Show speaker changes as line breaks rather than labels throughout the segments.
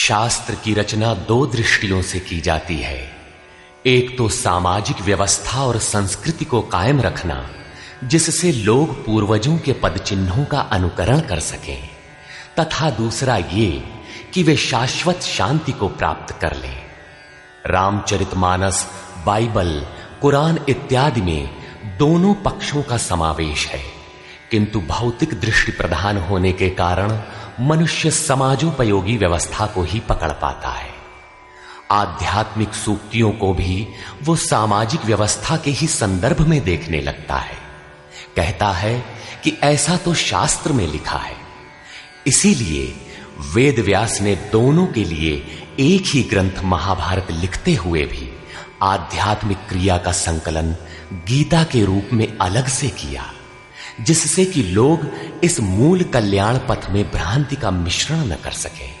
शास्त्र की रचना दो दृष्टियों से की जाती है। एक तो सामाजिक व्यवस्था और संस्कृति को कायम रखना, जिससे लोग पूर्वजों के पद चिन्हों का अनुकरण कर सकें, तथा दूसरा ये कि वे शाश्वत शांति को प्राप्त कर लें। रामचरितमानस बाइबल, कुरान इत्यादि में दोनों पक्षों का समावेश है, किंतु भौतिक दृष्टि प्रधान होने के कारण मनुष्य समाजोपयोगी व्यवस्था को ही पकड़ पाता है। आध्यात्मिक सूक्तियों को भी वो सामाजिक व्यवस्था के ही संदर्भ में देखने लगता है। कहता है कि ऐसा तो शास्त्र में लिखा है। इसीलिए वेद व्यास ने दोनों के लिए एक ही ग्रंथ महाभारत लिखते हुए भी आध्यात्मिक क्रिया का संकलन गीता के रूप में अलग से किया। जिससे कि लोग इस मूल कल्याण पथ में भ्रांति का मिश्रण न कर सके।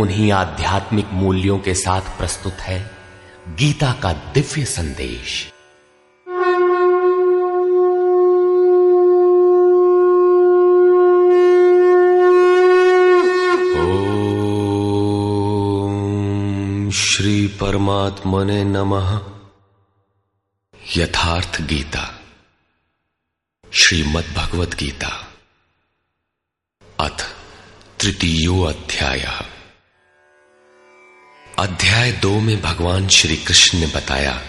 उन्हीं आध्यात्मिक मूल्यों के साथ प्रस्तुत है गीता का दिव्य संदेश। श्री परमात्मने नमः। यथार्थ गीता। श्रीमद भगवत गीता अथ तृतीयो अध्याय अध्याय दो में भगवान श्री कृष्ण ने बताया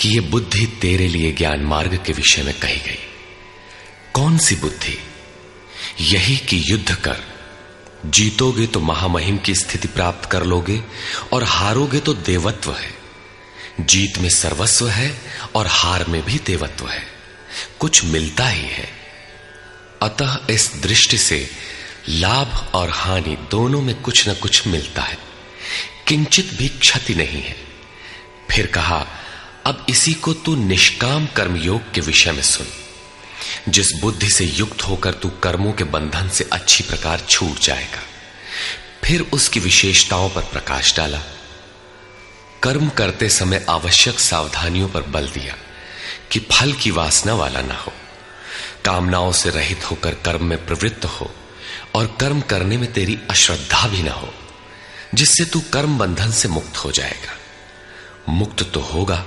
कि यह बुद्धि तेरे लिए ज्ञान मार्ग के विषय में कही गई। कौन सी बुद्धि? यही कि युद्ध कर। जीतोगे तो महामहिम की स्थिति प्राप्त कर लोगे और हारोगे तो देवत्व है। जीत में सर्वस्व है और हार में भी देवत्व है। कुछ मिलता ही है। अतः इस दृष्टि से लाभ और हानि दोनों में कुछ न कुछ मिलता है। किंचित भी क्षति नहीं है। फिर कहा, अब इसी को तू निष्काम कर्मयोग के विषय में सुन। जिस बुद्धि से युक्त होकर तू कर्मों के बंधन से अच्छी प्रकार छूट जाएगा। फिर उसकी विशेषताओं पर प्रकाश डाला। कर्म करते समय आवश्यक सावधानियों पर बल दिया। कि फल की वासना वाला ना हो। कामनाओं से रहित होकर कर्म में प्रवृत्त हो और कर्म करने में तेरी अश्रद्धा भी ना हो, जिससे तू कर्म बंधन से मुक्त हो जाएगा। मुक्त तो होगा,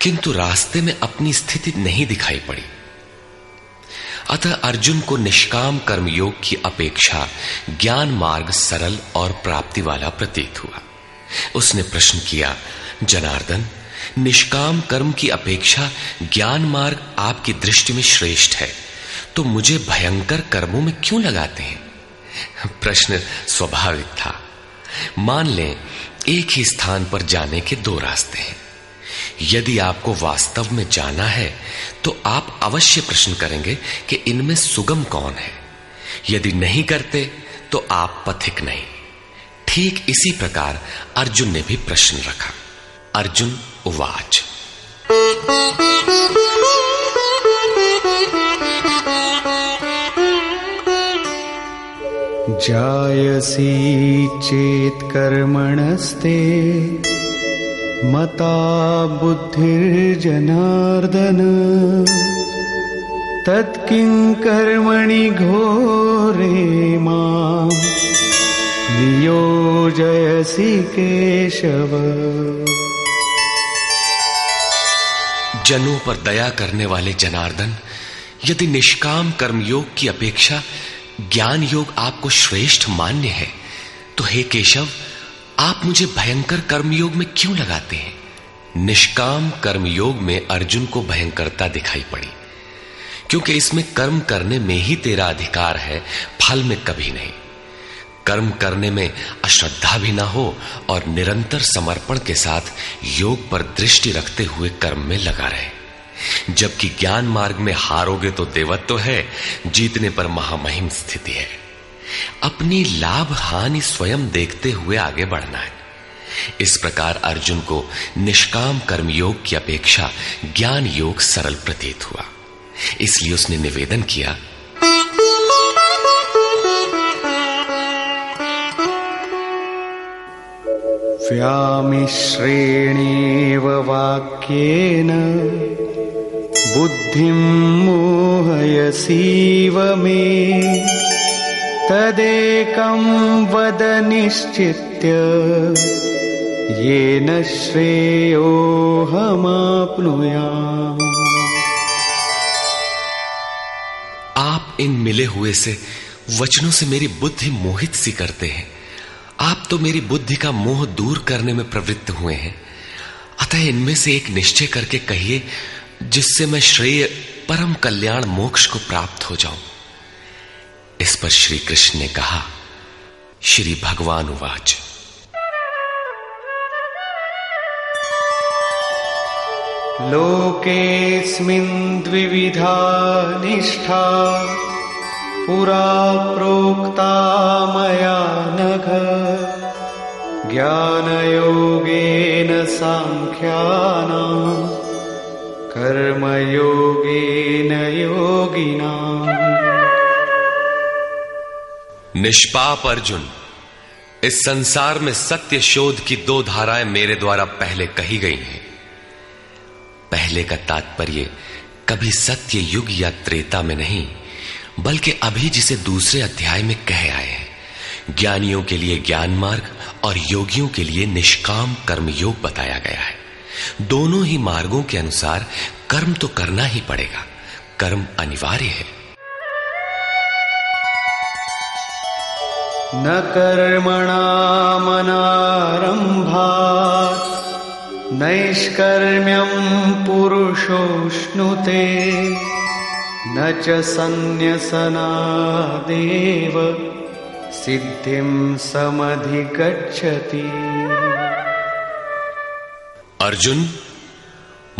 किंतु रास्ते में अपनी स्थिति नहीं दिखाई पड़ी। अतः अर्जुन को निष्काम कर्म योग की अपेक्षा ज्ञान मार्ग सरल और प्राप्ति वाला प्रतीत हुआ। उसने प्रश्न किया, जनार्दन निष्काम कर्म की अपेक्षा ज्ञान मार्ग आपकी दृष्टि में श्रेष्ठ है। तो मुझे भयंकर कर्मों में क्यों लगाते हैं? प्रश्न स्वाभाविक था। मान लें, एक ही स्थान पर जाने के दो रास्ते हैं। यदि आपको वास्तव में जाना है तो आप अवश्य प्रश्न करेंगे कि इनमें सुगम कौन है। यदि नहीं करते तो आप पथिक नहीं। ठीक इसी प्रकार अर्जुन ने भी प्रश्न रखा। अर्जुन उवाच।
जायसी चेत कर्मणस्ते मता बुद्धिर्जनार्दन तत्किं कर्मणि घोरे माँ नियोजयसि केशव।
जनों पर दया करने वाले जनार्दन, यदि निष्काम कर्मयोग की अपेक्षा ज्ञान योग आपको श्रेष्ठ मान्य है तो हे केशव, आप मुझे भयंकर कर्मयोग में क्यों लगाते हैं? निष्काम कर्मयोग में अर्जुन को भयंकरता दिखाई पड़ी, क्योंकि इसमें कर्म करने में ही तेरा अधिकार है, फल में कभी नहीं। कर्म करने में अश्रद्धा भी ना हो और निरंतर समर्पण के साथ योग पर दृष्टि रखते हुए कर्म में लगा रहे। जबकि ज्ञान मार्ग में हारोगे तो देवत्व तो है, जीतने पर महामहिम स्थिति है। अपनी लाभ हानि स्वयं देखते हुए आगे बढ़ना है। इस प्रकार अर्जुन को निष्काम कर्म योग की अपेक्षा ज्ञान योग सरल प्रतीत हुआ। इसलिए उसने निवेदन किया
व्यामिश्रेणेव वाक्येन बुद्धिं मोहयसीव मे। तदेकं वद निश्चित्य, येन श्रेयोऽहमाप्नुयाम्।
आप इन मिले हुए से वचनों से मेरी बुद्धि मोहित सी करते हैं। आप तो मेरी बुद्धि का मोह दूर करने में प्रवृत्त हुए हैं। अतः इनमें से एक निश्चय करके कहिए, जिससे मैं श्रेय परम कल्याण मोक्ष को प्राप्त हो जाऊँ। इस पर श्री कृष्ण ने कहा, श्री भगवान उवाच।
लोकेऽस्मिन् द्विविधा निष्ठा। पुरा प्रोक्ता मया नघ। ज्ञानयोगेन साङ्ख्यानाम् कर्मयोगेन योगिनाम्
निष्पाप अर्जुन, इस संसार में सत्य शोध की दो धाराएँ मेरे द्वारा पहले कही गई हैं। पहले का तात्पर्य कभी सत्य युग या त्रेता में नहीं बल्कि अभी जिसे दूसरे अध्याय में कह आए हैं, ज्ञानियों के लिए ज्ञान मार्ग और योगियों के लिए निष्काम कर्म योग बताया गया है। दोनों ही मार्गों के अनुसार कर्म तो करना ही पड़ेगा। कर्म अनिवार्य है।
न कर्मणा कर्मणामनारम्भात् नैष्कर्म्यम् पुरुषोष्णुते न च सन्न्यसनादेव, सिद्धिं समधिगच्छति।
अर्जुन,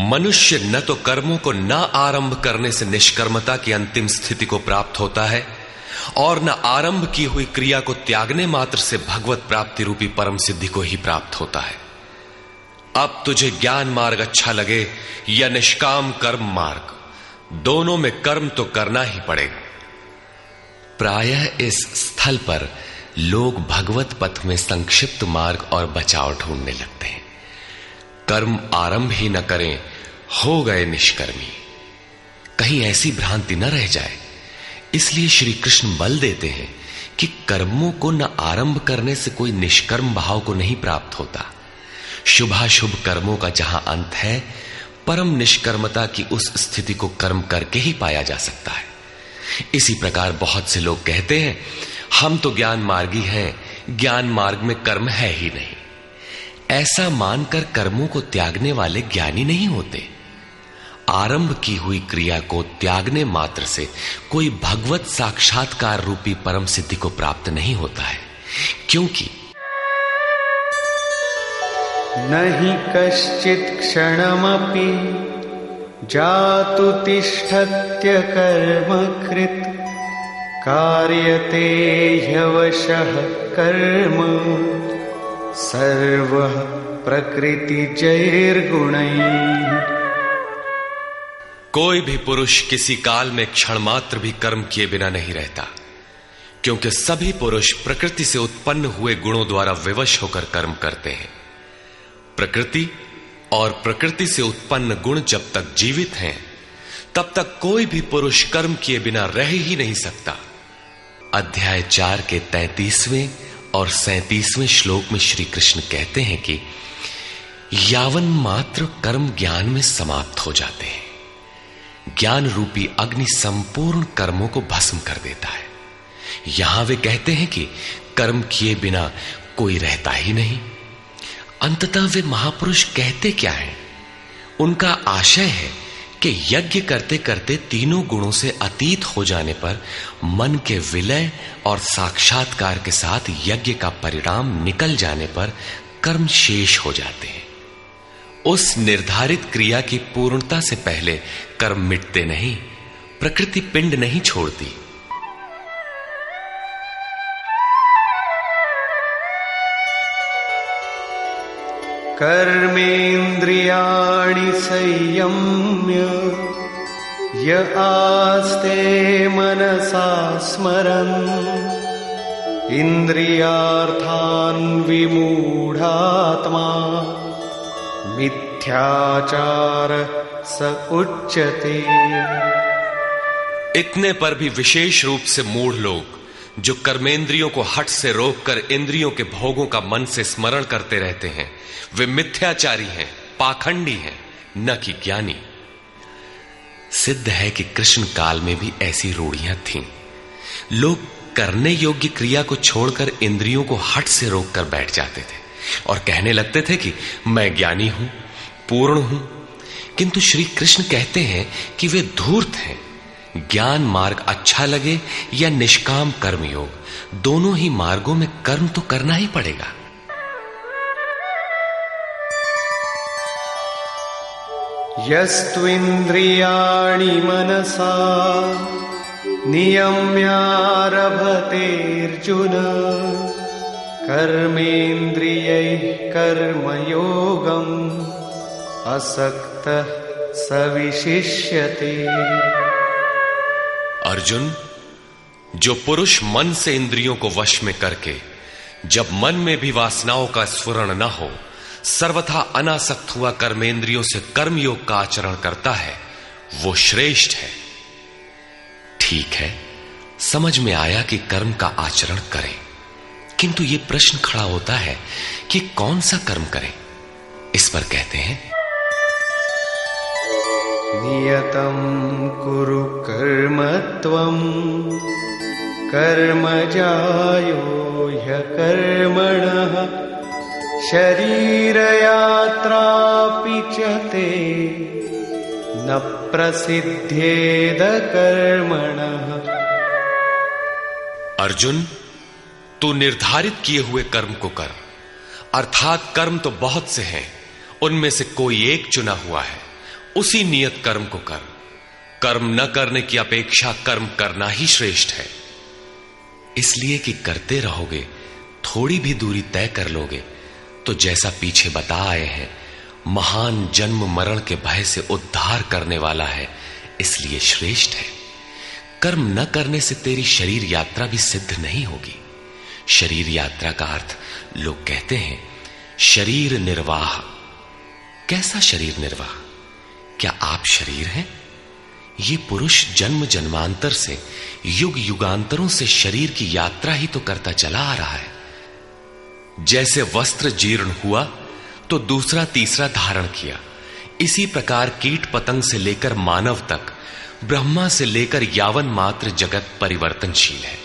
मनुष्य न तो कर्मों को न आरंभ करने से निष्कर्मता की अंतिम स्थिति को प्राप्त होता है, और न आरंभ की हुई क्रिया को त्यागने मात्र से भगवत प्राप्ति रूपी परम सिद्धि को ही प्राप्त होता है। अब तुझे ज्ञान मार्ग अच्छा लगे या निष्काम कर्म मार्ग? दोनों में कर्म तो करना ही पड़ेगा। प्रायः इस स्थल पर लोग भगवत पथ में संक्षिप्त मार्ग और बचाव ढूँढने लगते हैं। कर्म आरंभ ही न करें, हो गए निष्कर्मी। कहीं ऐसी भ्रांति न रह जाए। इसलिए श्री कृष्ण बल देते हैं कि कर्मों को न आरंभ करने से कोई निष्कर्म भाव को नहीं प्राप्त होता। शुभाशुभ कर्मों का जहाँ अंत है परम निष्कर्मता की उस स्थिति को कर्म करके ही पाया जा सकता है। इसी प्रकार बहुत से लोग कहते हैं, हम तो ज्ञान मार्गी हैं, ज्ञान मार्ग में कर्म है ही नहीं। ऐसा मानकर कर्मों को त्यागने वाले ज्ञानी नहीं होते। आरंभ की हुई क्रिया को त्यागने मात्र से कोई भगवत साक्षात्कार रूपी परम सिद्धि को प्राप्त नहीं होता है, क्योंकि
न हि कश्चित् क्षणमपि जातु तिष्ठत्य कर्मकृत् कार्यते ह्यवशः कर्म। सर्वः प्रकृतिजैर्गुणैः
कोई भी पुरुष किसी काल में क्षण मात्र भी कर्म किए बिना नहीं रहता, क्योंकि सभी पुरुष प्रकृति से उत्पन्न हुए गुणों द्वारा विवश होकर कर्म करते हैं। प्रकृति और प्रकृति से उत्पन्न गुण जब तक जीवित हैं, तब तक कोई भी पुरुष कर्म किए बिना रह ही नहीं सकता। अध्याय चार के तैतीसवें और सैतीसवें श्लोक में श्री कृष्ण कहते हैं कि यावन मात्र कर्म ज्ञान में समाप्त हो जाते हैं। ज्ञान रूपी अग्नि संपूर्ण कर्मों को भस्म कर देता है। यहाँ वे कहते हैं कि कर्म किए बिना कोई रहता ही नहीं। अंततः वे महापुरुष कहते क्या हैं? उनका आशय है कि यज्ञ करते करते तीनों गुणों से अतीत हो जाने पर मन के विलय और साक्षात्कार के साथ यज्ञ का परिणाम निकल जाने पर कर्म शेष हो जाते हैं। उस निर्धारित क्रिया की पूर्णता से पहले कर्म मिटते नहीं, प्रकृति पिंड नहीं छोड़ती।
कर्मेन्द्रियाणि संयम्य। य आस्ते मनसा स्मरन्। इन्द्रियार्थान् विमूढात्मा। मिथ्याचार स उच्यते।
इतने पर भी विशेष रूप से मूढ़ लोग जो कर्मेंद्रियों को हट से रोककर इंद्रियों के भोगों का मन से स्मरण करते रहते हैं, वे मिथ्याचारी हैं, पाखंडी हैं, न कि ज्ञानी। सिद्ध है कि कृष्ण काल में भी ऐसी रूढ़ियाँ थीं। लोग करने योग्य क्रिया को छोड़कर इंद्रियों को हट से रोककर बैठ जाते थे और कहने लगते थे कि मैं ज्ञानी हूँ, पूर्ण हूँ। किंतु श्री कृष्ण कहते हैं कि वे धूर्त हैं। ज्ञान मार्ग अच्छा लगे या निष्काम कर्म योग, दोनों ही मार्गों में कर्म तो करना ही पड़ेगा।
यस्त्विन्द्रियाणि मनसा, नियम्यारभतेऽर्जुन, कर्मेन्द्रियैः कर्मयोगम् असक्तः स विशिष्यते
अर्जुन, जो पुरुष मन से इंद्रियों को वश में करके, जब मन में भी वासनाओं का स्फुरण न हो, सर्वथा अनासक्त हुआ कर्मेंद्रियों से कर्मयोग का आचरण करता है, वो श्रेष्ठ है। ठीक है, समझ में आया कि कर्म का आचरण करें। किंतु ये प्रश्न खड़ा होता है कि कौन सा कर्म करें? इस पर कहते हैं
नियतं कुरु कर्म त्वम् कर्मजायो ह्यकर्मणः। शरीरयात्रापि च ते न प्रसिद्धेद कर्मणः
अर्जुन, तू निर्धारित किए हुए कर्म को कर। अर्थात कर्म तो बहुत से हैं, उनमें से कोई एक चुना हुआ है। उसी नियत कर्म को कर। कर्म न करने की अपेक्षा कर्म करना ही श्रेष्ठ है। इसलिए कि करते रहोगे, थोड़ी भी दूरी तय कर लोगे तो जैसा पीछे बता आए हैं, महान जन्म मरण के भय से उद्धार करने वाला है, इसलिए श्रेष्ठ है। कर्म न करने से तेरी शरीर यात्रा भी सिद्ध नहीं होगी। शरीर यात्रा का अर्थ, लोग कहते हैं, शरीर निर्वाह। कैसा शरीर निर्वाह? क्या आप शरीर हैं? ये पुरुष जन्म जन्मांतर से, युग युगांतरों से शरीर की यात्रा ही तो करता चला आ रहा है। जैसे वस्त्र जीर्ण हुआ तो दूसरा तीसरा धारण किया। इसी प्रकार कीट पतंग से लेकर मानव तक, ब्रह्मा से लेकर यावन मात्र जगत परिवर्तनशील है।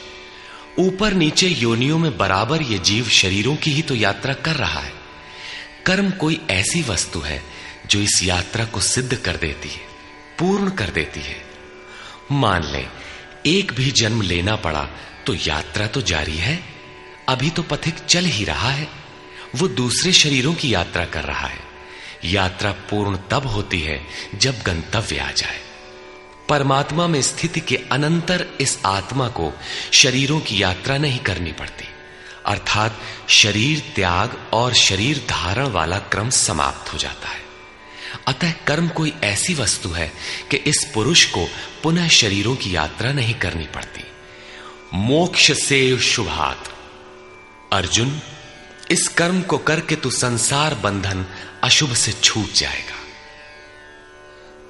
ऊपर नीचे योनियों में बराबर ये जीव शरीरों की ही तो यात्रा कर रहा है। कर्म कोई ऐसी वस्तु है जो इस यात्रा को सिद्ध कर देती है, पूर्ण कर देती है। मान लें, एक भी जन्म लेना पड़ा तो यात्रा तो जारी है। अभी तो पथिक चल ही रहा है। वो दूसरे शरीरों की यात्रा कर रहा है। यात्रा पूर्ण तब होती है, जब गंतव्य आ जाए। परमात्मा में स्थिति के अनंतर इस आत्मा को शरीरों की यात्रा नहीं करनी पड़ती। अर्थात शरीर त्याग और शरीर धारण वाला क्रम समाप्त हो जाता है। अतः कर्म कोई ऐसी वस्तु है कि इस पुरुष को पुनः शरीरों की यात्रा नहीं करनी पड़ती। मोक्ष से शुभात। अर्जुन, इस कर्म को करके तू संसार बंधन अशुभ से छूट जाएगा।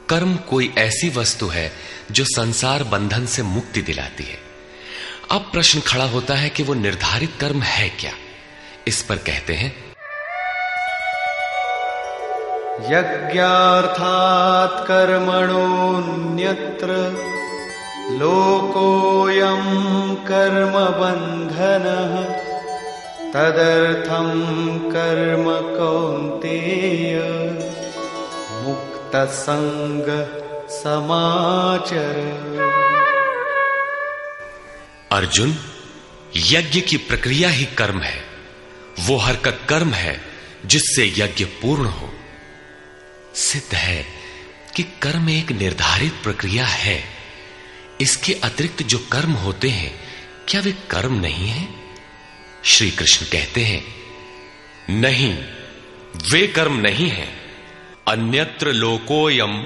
कर्म कोई ऐसी वस्तु है जो संसार बंधन से मुक्ति दिलाती है। अब प्रश्न खड़ा होता है कि वो निर्धारित कर्म है क्या? इस पर कहते हैं
यज्ञार्थात् कर्मणोऽन्यत्र लोकोऽयं कर्मबन्धनः तदर्थं कर्म कौन्तेय मुक्तसङ्ग समाचर।
अर्जुन, यज्ञ की प्रक्रिया ही कर्म है, वो हरकत कर्म है जिससे यज्ञ पूर्ण हो। सिद्ध है कि कर्म एक निर्धारित प्रक्रिया है। इसके अतिरिक्त जो कर्म होते हैं, क्या वे कर्म नहीं है? श्री कृष्ण कहते हैं, नहीं, वे कर्म नहीं है। अन्यत्र लोकोयम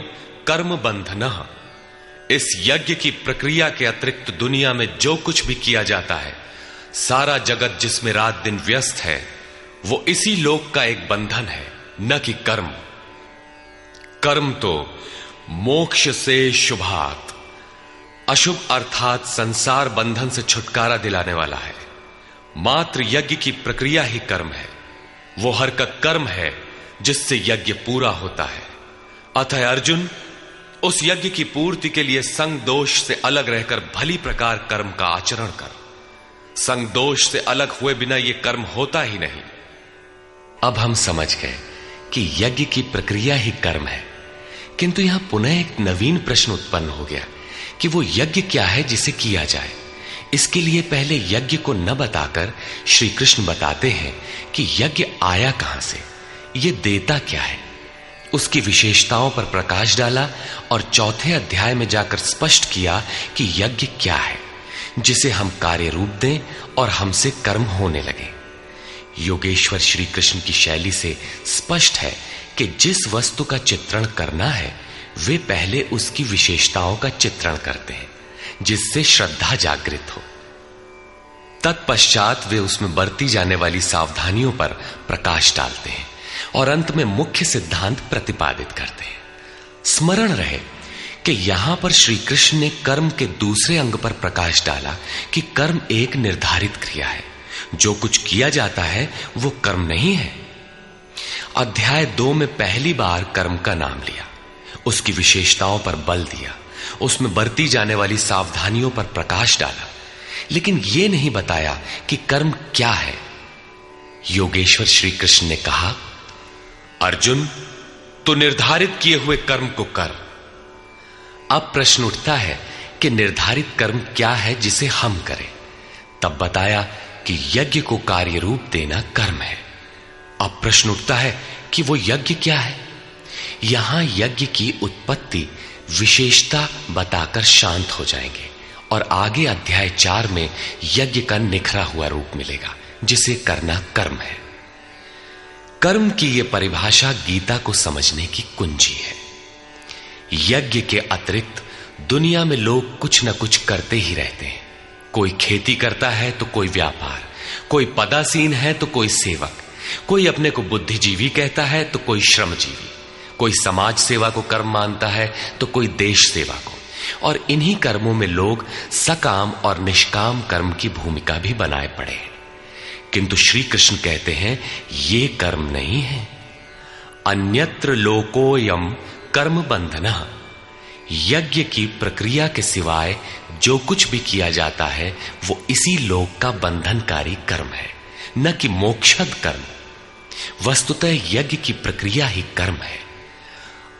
कर्म बंधन। इस यज्ञ की प्रक्रिया के अतिरिक्त दुनिया में जो कुछ भी किया जाता है, सारा जगत जिसमें रात दिन व्यस्त है, वो इसी लोक का एक बंधन है, न कि कर्म। कर्म तो मोक्ष से शुभात। अशुभ अर्थात संसार बंधन से छुटकारा दिलाने वाला है। मात्र यज्ञ की प्रक्रिया ही कर्म है। वो हरकत कर्म है जिससे यज्ञ पूरा होता है। अतः अर्जुन, उस यज्ञ की पूर्ति के लिए संग दोष से अलग रहकर भली प्रकार कर्म का आचरण कर। संग दोष से अलग हुए बिना यह कर्म होता ही नहीं। अब हम समझ गए कि यज्ञ की प्रक्रिया ही कर्म है। किंतु यहाँ पुनः एक नवीन प्रश्न उत्पन्न हो गया कि वो यज्ञ क्या है जिसे किया जाए। इसके लिए पहले यज्ञ को न बताकर श्री कृष्ण बताते हैं कि यज्ञ आया कहाँ से, ये देता क्या है। उसकी विशेषताओं पर प्रकाश डाला और चौथे अध्याय में जाकर स्पष्ट किया कि यज्ञ क्या है, जिसे हम कार्य रूप दें और हमसे कर्म होने लगे। योगेश्वर श्री कृष्ण की शैली से स्पष्ट है कि जिस वस्तु का चित्रण करना है, वे पहले उसकी विशेषताओं का चित्रण करते हैं, जिससे श्रद्धा जागृत हो। तत्पश्चात वे उसमें बरती जाने वाली सावधानियों पर प्रकाश डालते हैं और अंत में मुख्य सिद्धांत प्रतिपादित करते हैं। स्मरण रहे कि यहाँ पर श्री कृष्ण ने कर्म के दूसरे अंग पर प्रकाश डाला कि कर्म एक निर्धारित क्रिया है। जो कुछ किया जाता है, वो कर्म नहीं है। अध्याय दो में पहली बार कर्म का नाम लिया। उसकी विशेषताओं पर बल दिया। उसमें बरती जाने वाली सावधानियों पर प्रकाश डाला। लेकिन यह नहीं बताया कि कर्म क्या है। योगेश्वर श्री कृष्ण ने कहा, अर्जुन तो निर्धारित किए हुए कर्म को कर। अब प्रश्न उठता है कि निर्धारित कर्म क्या है जिसे हम करें। तब बताया कि यज्ञ को कार्य रूप देना कर्म है। अब प्रश्न उठता है कि वो यज्ञ क्या है? यहाँ यज्ञ की उत्पत्ति विशेषता बताकर शांत हो जाएँगे और आगे अध्याय चार में यज्ञ का निखरा हुआ रूप मिलेगा, जिसे करना कर्म है। कर्म की यह परिभाषा गीता को समझने की कुंजी है। यज्ञ के अतिरिक्त दुनिया में लोग कुछ ना कुछ करते ही रहते हैं। कोई खेती करता है तो कोई व्यापार, कोई पदासीन है तो कोई सेवक कोई अपने को बुद्धिजीवी कहता है तो कोई श्रमजीवी। कोई समाज सेवा को कर्म मानता है तो कोई देश सेवा को। और इन्हीं कर्मों में लोग सकाम और निष्काम कर्म की भूमिका भी बनाए पड़े हैं। किंतु श्री कृष्ण कहते हैं, ये कर्म नहीं है। अन्यत्र लोकोयम कर्म बंधना यज्ञ की प्रक्रिया के सिवाय जो कुछ भी किया जाता है, वो इसी लोक का बंधनकारी कर्म है। न कि मोक्षद कर्म। वस्तुतः यज्ञ की प्रक्रिया ही कर्म है।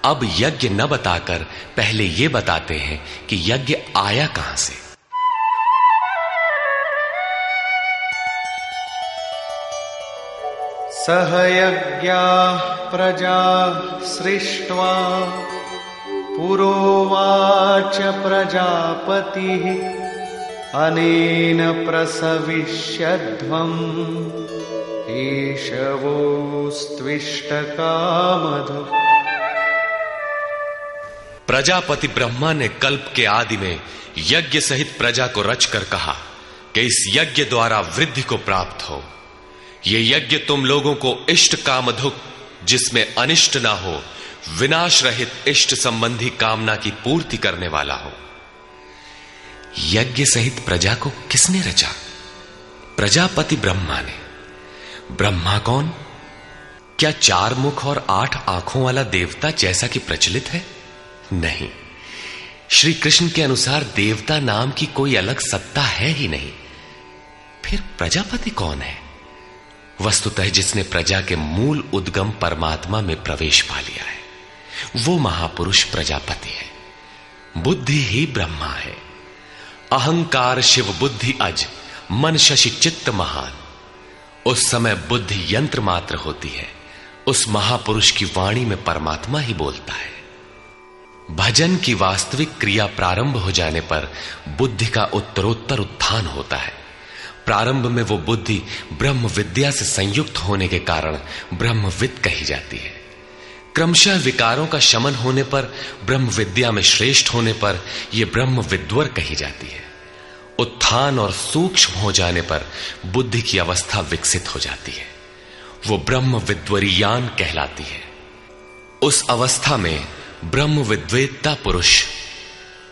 अब यज्ञ न बताकर पहले ये बताते हैं कि यज्ञ आया कहाँ से।
सहयज्ञा प्रजा सृष्ट्वा पुरोवाच प्रजापतिः अनेन प्रसविष्यध्वम्।
प्रजापति ब्रह्मा ने कल्प के आदि में यज्ञ सहित प्रजा को रचकर कहा कि इस यज्ञ द्वारा वृद्धि को प्राप्त हो। ये यज्ञ तुम लोगों को इष्ट कामधुक, जिसमें अनिष्ट ना हो विनाश रहित इष्ट संबंधी कामना की पूर्ति करने वाला हो। यज्ञ सहित प्रजा को किसने रचा? प्रजापति ब्रह्मा ने। ब्रह्मा कौन? क्या चार मुख और आठ आँखों वाला देवता जैसा कि प्रचलित है? नहीं। श्री कृष्ण के अनुसार देवता नाम की कोई अलग सत्ता है ही नहीं। फिर प्रजापति कौन है? वस्तुतः जिसने प्रजा के मूल उद्गम परमात्मा में प्रवेश पा लिया है। वो महापुरुष प्रजापति है। बुद्धि ही ब्रह्मा है। अहंकार शिव बुद्धि अज, मन शशि, चित्त महान। उस समय बुद्धि यंत्र मात्र होती है। उस महापुरुष की वाणी में परमात्मा ही बोलता है। भजन की वास्तविक क्रिया प्रारंभ हो जाने पर बुद्धि का उत्तरोत्तर उत्थान होता है। प्रारंभ में वो बुद्धि ब्रह्म विद्या से संयुक्त होने के कारण ब्रह्मविद कही जाती है। क्रमशः विकारों का शमन होने पर ब्रह्म विद्या में श्रेष्ठ होने पर यह ब्रह्म विद्वर कही जाती है। उत्थान और सूक्ष्म हो जाने पर बुद्धि की अवस्था विकसित हो जाती है। वो ब्रह्म विद्वरियान कहलाती है। उस अवस्था में ब्रह्म विद्वेत्ता पुरुष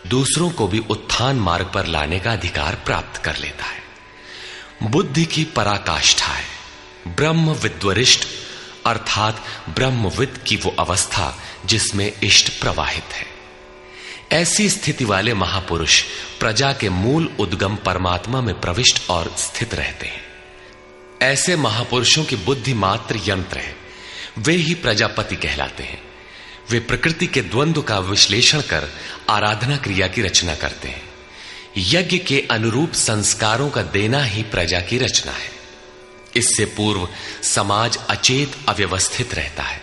दूसरों को भी उत्थान मार्ग पर लाने का अधिकार प्राप्त कर लेता है। बुद्धि की पराकाष्ठा है। ब्रह्म विद्वरिष्ठ अर्थात ब्रह्मविद की वो अवस्था जिसमें इष्ट प्रवाहित है। ऐसी स्थिति वाले महापुरुष प्रजा के मूल उद्गम परमात्मा में प्रविष्ट और स्थित रहते हैं। ऐसे महापुरुषों की बुद्धि मात्र यंत्र है। वे ही प्रजापति कहलाते हैं। वे प्रकृति के द्वंद्व का विश्लेषण कर आराधना क्रिया की रचना करते हैं। यज्ञ के अनुरूप संस्कारों का देना ही प्रजा की रचना है। इससे पूर्व समाज अचेत अव्यवस्थित रहता है।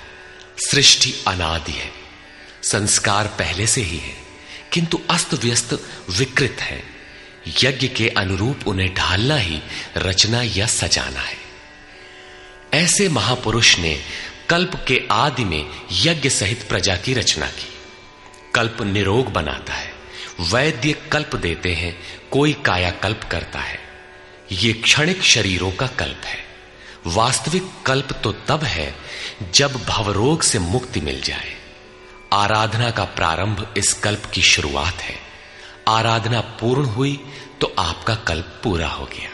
सृष्टि अनादि है। संस्कार पहले से ही है। किंतु अस्त व्यस्त विकृत है। यज्ञ के अनुरूप उन्हें ढालना ही रचना या सजाना है। ऐसे महापुरुष ने कल्प के आदि में यज्ञ सहित प्रजा की रचना की। कल्प निरोग बनाता है। वैद्य कल्प देते हैं, कोई काया कल्प करता है। ये क्षणिक शरीरों का कल्प है। वास्तविक कल्प तो तब है, जब भवरोग से मुक्ति मिल जाए। आराधना का प्रारंभ इस कल्प की शुरुआत है। आराधना पूर्ण हुई तो आपका कल्प पूरा हो गया।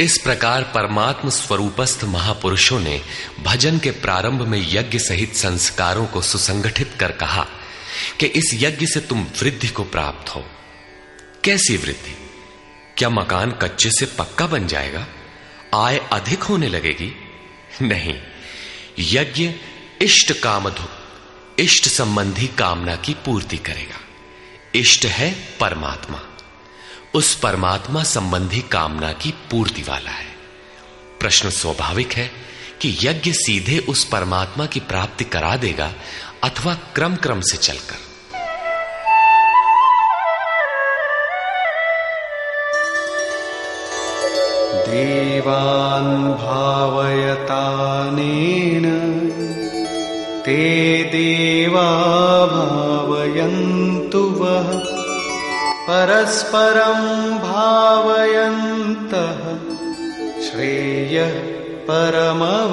इस प्रकार परमात्म स्वरूपस्थ महापुरुषों ने भजन के प्रारंभ में यज्ञ सहित संस्कारों को सुसंगठित कर कहा कि इस यज्ञ से तुम वृद्धि को प्राप्त हो। कैसी वृद्धि? क्या मकान कच्चे से पक्का बन जाएगा? आय अधिक होने लगेगी? नहीं। यज्ञ इष्ट कामधु इष्ट संबंधी कामना की पूर्ति करेगा। इष्ट है परमात्मा। उस परमात्मा संबंधी कामना की पूर्ति वाला है। प्रश्न स्वाभाविक है कि यज्ञ सीधे उस परमात्मा की प्राप्ति करा देगा अथवा क्रम क्रम से चलकर।
देवान् भावयतानेन ते देवा भावयन्तु वः। परस्परं भावयन्तः। श्रेयः परमवाप्स्यथ।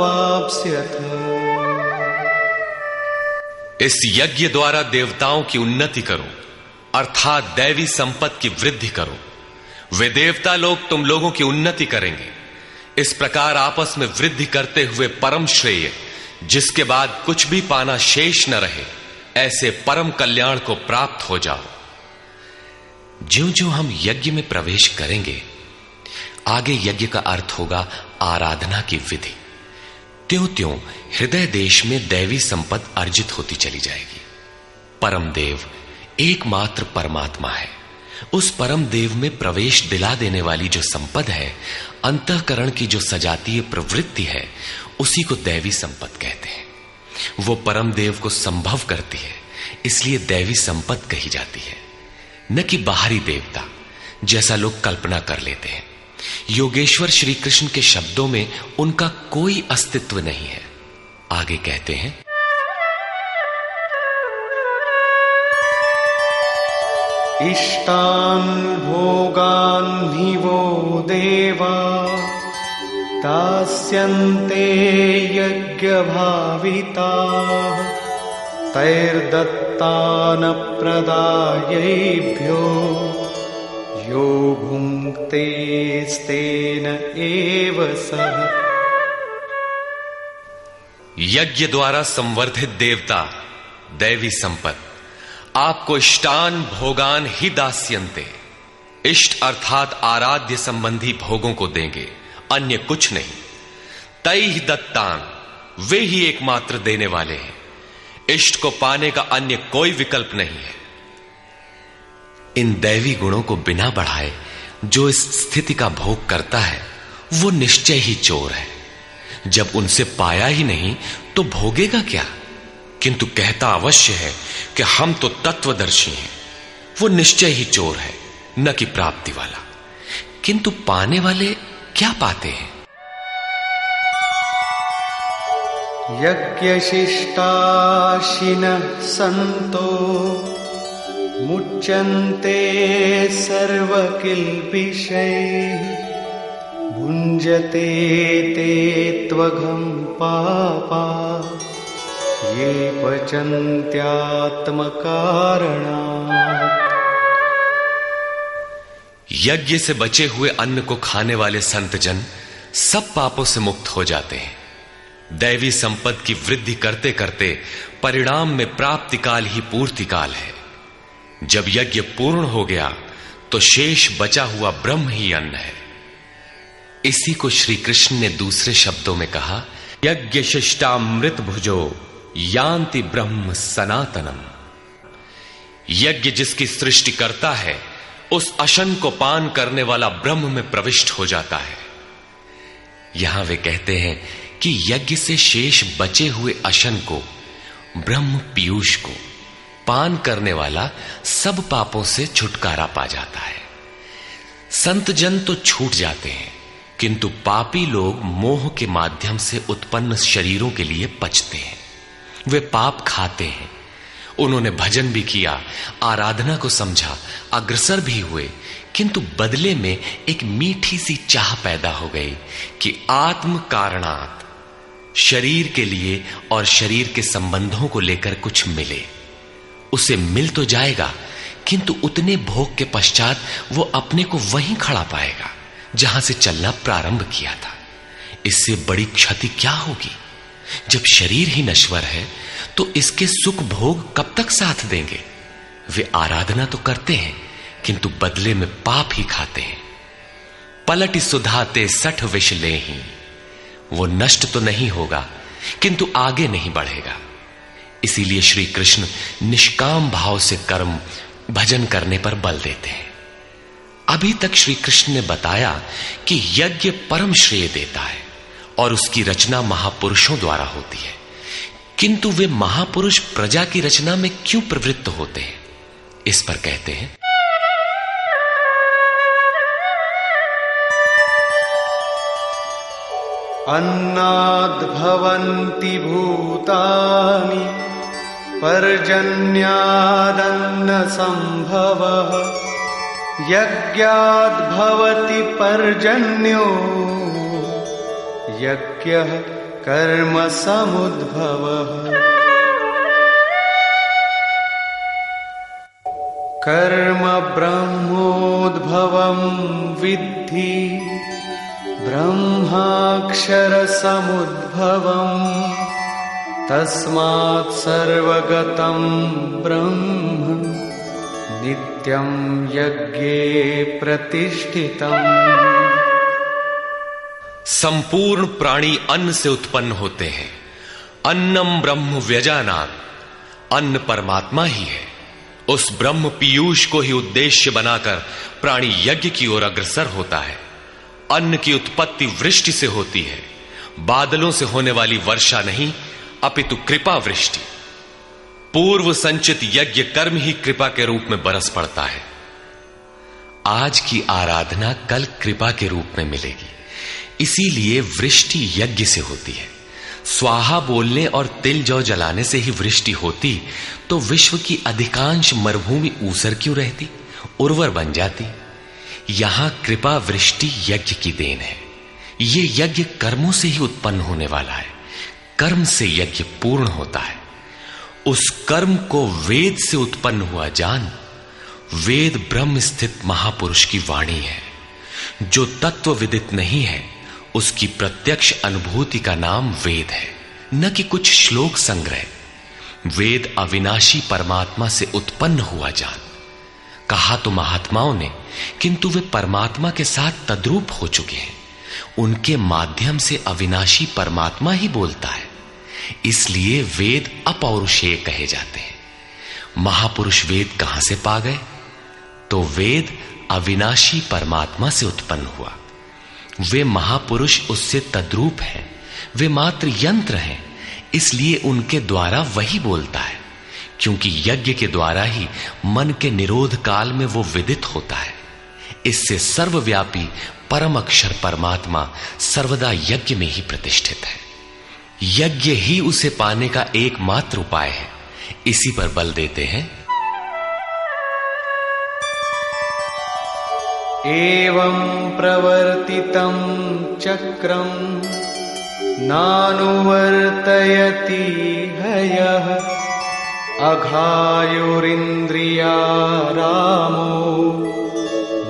इस यज्ञ द्वारा देवताओं की उन्नति करो, अर्थात दैवी संपत्ति की वृद्धि करो। वे देवता लोग तुम लोगों की उन्नति करेंगे। इस प्रकार आपस में वृद्धि करते हुए परम श्रेय। जिसके बाद कुछ भी पाना शेष न रहे, ऐसे परम कल्याण को प्राप्त हो जाओ। ज्यो ज्यो हम यज्ञ में प्रवेश करेंगे, आगे यज्ञ का अर्थ होगा आराधना की विधि। त्यों त्यों हृदय देश में दैवी संपद अर्जित होती चली जाएगी। परम देव एकमात्र परमात्मा है। उस परम देव में प्रवेश दिला देने वाली जो संपद है, अंतकरण की जो सजातीय प्रवृत्ति है उसी को दैवी संपद कहते हैं। वो परम देव को संभव करती है, इसलिए दैवी संपद कही जाती है। न कि बाहरी देवता, जैसा लोग कल्पना कर लेते हैं। योगेश्वर श्री कृष्ण के शब्दों में उनका कोई अस्तित्व नहीं है। आगे कहते हैं,
इष्टान भोगान वो देवा। दास्यन्ते यज्ञभाविताः, तैर्दत्तानप्रदायैभ्यो यो भुङ्क्तेस्तेन एव सः
यज्ञ द्वारा संवर्धित देवता, दैवी संपत्ति आपको इष्टान भोगान ही दास्यंते इष्ट अर्थात आराध्य संबंधी भोगों को देंगे। अन्य कुछ नहीं। तय ही दत्तान, वे ही एकमात्र देने वाले हैं। इष्ट को पाने का अन्य कोई विकल्प नहीं है। इन दैवी गुणों को बिना बढ़ाए, जो इस स्थिति का भोग करता है, वो निश्चय ही चोर है। जब उनसे पाया ही नहीं तो भोगेगा क्या? किंतु कहता अवश्य है कि हम तो तत्वदर्शी हैं। वो निश्चय ही चोर है, न कि प्राप्ति वाला। किंतु पाने वाले क्या पाते हैं?
यज्ञशिष्टाशिनः सन्तो मुच्यन्ते सर्वकिल्बिषैः भुञ्जते ते त्वघं पापा ये पचन्त्यात्मकारणात्
यज्ञ से बचे हुए अन्न को खाने वाले संत जन सब पापों से मुक्त हो जाते हैं। दैवी संपद की वृद्धि करते करते परिणाम में प्राप्ति काल ही पूर्ति काल है। जब यज्ञ पूर्ण हो गया तो शेष बचा हुआ ब्रह्म ही अन्न है। इसी को श्री कृष्ण ने दूसरे शब्दों में कहा, यज्ञ शिष्टामृत भुजो यान्ति ब्रह्म सनातनम। यज्ञ जिसकी सृष्टि करता है उस अशन को पान करने वाला ब्रह्म में प्रविष्ट हो जाता है। यहाँ वे कहते हैं कि यज्ञ से शेष बचे हुए अशन को, ब्रह्म पीयूष को पान करने वाला सब पापों से छुटकारा पा जाता है। संत जन तो छूट जाते हैं, किंतु पापी लोग मोह के माध्यम से उत्पन्न शरीरों के लिए पचते हैं। वे पाप खाते हैं उन्होंने भजन भी किया, आराधना को समझा, अग्रसर भी हुए, किंतु बदले में एक मीठी सी चाह पैदा हो गई कि आत्म कारणात शरीर के लिए और शरीर के संबंधों को लेकर कुछ मिले। उसे मिल तो जाएगा, किंतु उतने भोग के पश्चात वो अपने को वहीं खड़ा पाएगा, जहाँ से चलना प्रारंभ किया था। इससे बड़ी क्षति क्या होगी? जब शरीर ही नश्वर है तो इसके सुख भोग कब तक साथ देंगे? वे आराधना तो करते हैं, किंतु बदले में पाप ही खाते हैं। पलट सुधाते सठ विष ले ही वो नष्ट तो नहीं होगा, किंतु आगे नहीं बढ़ेगा। इसीलिए श्री कृष्ण निष्काम भाव से कर्म भजन करने पर बल देते हैं। अभी तक श्री कृष्ण ने बताया कि यज्ञ परम श्रेय देता है और उसकी रचना महापुरुषों द्वारा होती है। किंतु वे महापुरुष प्रजा की रचना में क्यों प्रवृत्त होते हैं? इस पर कहते हैं।
अन्नाद अन्नाद्भवन्ति भूतानि, पर्जन्यादन्नसम्भवः। यज्ञाद्भवति पर्जन्यो। यज्ञः कर्म समुद्भवः कर्म ब्रह्मोद्भवं विद्धि ब्रह्माक्षरसमुद्भवम् तस्मात् सर्वगतं ब्रह्म नित्यं यज्ञे प्रतिष्ठितम्
संपूर्ण प्राणी अन्न से उत्पन्न होते हैं। अन्नम ब्रह्म व्यजानात अन्न परमात्मा ही है। उस ब्रह्म पीयूष को ही उद्देश्य बनाकर प्राणी यज्ञ की ओर अग्रसर होता है। अन्न की उत्पत्ति वृष्टि से होती है। बादलों से होने वाली वर्षा नहीं, अपितु कृपा वृष्टि। पूर्व संचित यज्ञ कर्म ही कृपा के रूप में बरस पड़ता है। आज की आराधना कल कृपा के रूप में मिलेगी। इसीलिए वृष्टि यज्ञ से होती है। स्वाहा बोलने और तिल जौ जलाने से ही वृष्टि होती तो विश्व की अधिकांश मरुभूमि ऊसर क्यों रहती? उर्वर बन जाती। यहाँ कृपा वृष्टि यज्ञ की देन है। ये यज्ञ कर्मों से ही उत्पन्न होने वाला है। कर्म से यज्ञ पूर्ण होता है। उस कर्म को वेद से उत्पन्न हुआ जान, वेद ब्रह्म स्थित महापुरुष की वाणी है। जो तत्व विदित नहीं है उसकी प्रत्यक्ष अनुभूति का नाम वेद है। न कि कुछ श्लोक संग्रह। वेद अविनाशी परमात्मा से उत्पन्न हुआ जान। कहा तो महात्माओं ने, किंतु वे परमात्मा के साथ तद्रूप हो चुके हैं। उनके माध्यम से अविनाशी परमात्मा ही बोलता है। इसलिए वेद अपौरुषेय कहे जाते हैं। महापुरुष वेद कहाँ से पा गए? तो वेद अविनाशी परमात्मा से उत्पन्न हुआ। वे महापुरुष उससे तद्रूप हैं। वे मात्र यंत्र हैं, इसलिए उनके द्वारा वही बोलता है, क्योंकि यज्ञ के द्वारा ही मन के निरोध काल में वो विदित होता है। इससे सर्वव्यापी परम अक्षर परमात्मा सर्वदा यज्ञ में ही प्रतिष्ठित है। यज्ञ ही उसे पाने का एकमात्र उपाय है। इसी पर बल देते हैं
एवं प्रवर्तितं चक्रम् नानुवर्तयति हयः अघायुरिन्द्रियारामो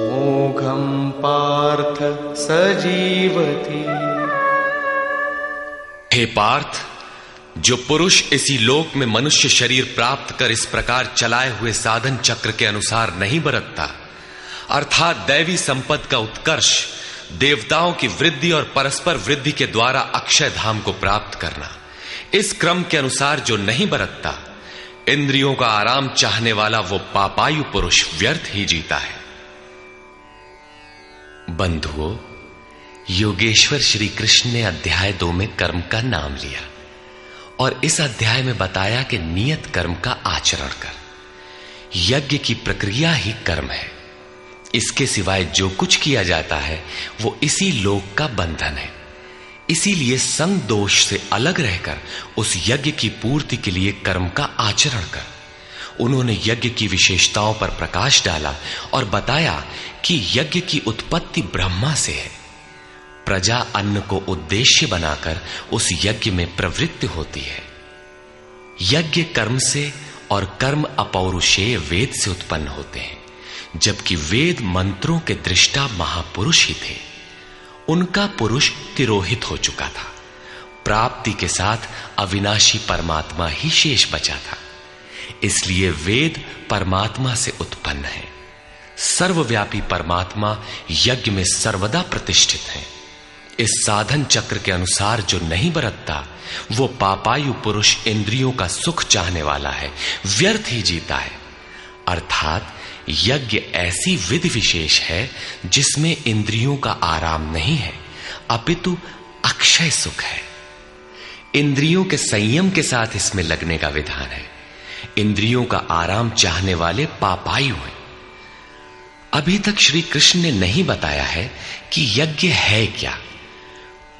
मोघं पार्थ सजीवति।
हे पार्थ, जो पुरुष इसी लोक में मनुष्य शरीर प्राप्त कर इस प्रकार चलाए हुए साधन चक्र के अनुसार नहीं बरतता अर्थात दैवी संपद का उत्कर्ष, देवताओं की वृद्धि और परस्पर वृद्धि के द्वारा अक्षय धाम को प्राप्त करना। इस क्रम के अनुसार जो नहीं बरतता, इंद्रियों का आराम चाहने वाला वो पापायु पुरुष व्यर्थ ही जीता है। बंधुओं, योगेश्वर श्री कृष्ण ने अध्याय दो में कर्म का नाम लिया और इस अध्याय में बताया कि नियत कर्म का आचरण कर। यज्ञ की प्रक्रिया ही कर्म है। इसके सिवाय जो कुछ किया जाता है, वो इसी लोक का बंधन है। इसीलिए संग दोष से अलग रहकर उस यज्ञ की पूर्ति के लिए कर्म का आचरण कर। उन्होंने यज्ञ की विशेषताओं पर प्रकाश डाला और बताया कि यज्ञ की उत्पत्ति ब्रह्मा से है। प्रजा अन्न को उद्देश्य बनाकर उस यज्ञ में प्रवृत्ति होती है। यज्ञ कर्म से और कर्म अपौरुषेय वेद से उत्पन्न होते हैं। जबकि वेद मंत्रों के दृष्टा महापुरुष ही थे। उनका पुरुष तिरोहित हो चुका था। प्राप्ति के साथ अविनाशी परमात्मा ही शेष बचा था। इसलिए वेद परमात्मा से उत्पन्न है। सर्वव्यापी परमात्मा यज्ञ में सर्वदा प्रतिष्ठित है। इस साधन चक्र के अनुसार जो नहीं बरतता, वो पापायु पुरुष इंद्रियों का सुख चाहने वाला है, व्यर्थ ही जीता है। अर्थात यज्ञ ऐसी विधि विशेष है जिसमें इंद्रियों का आराम नहीं है, अपितु अक्षय सुख है। इंद्रियों के संयम के साथ इसमें लगने का विधान है। इंद्रियों का आराम चाहने वाले पापायु हैं अभी तक श्री कृष्ण ने नहीं बताया है कि यज्ञ है क्या,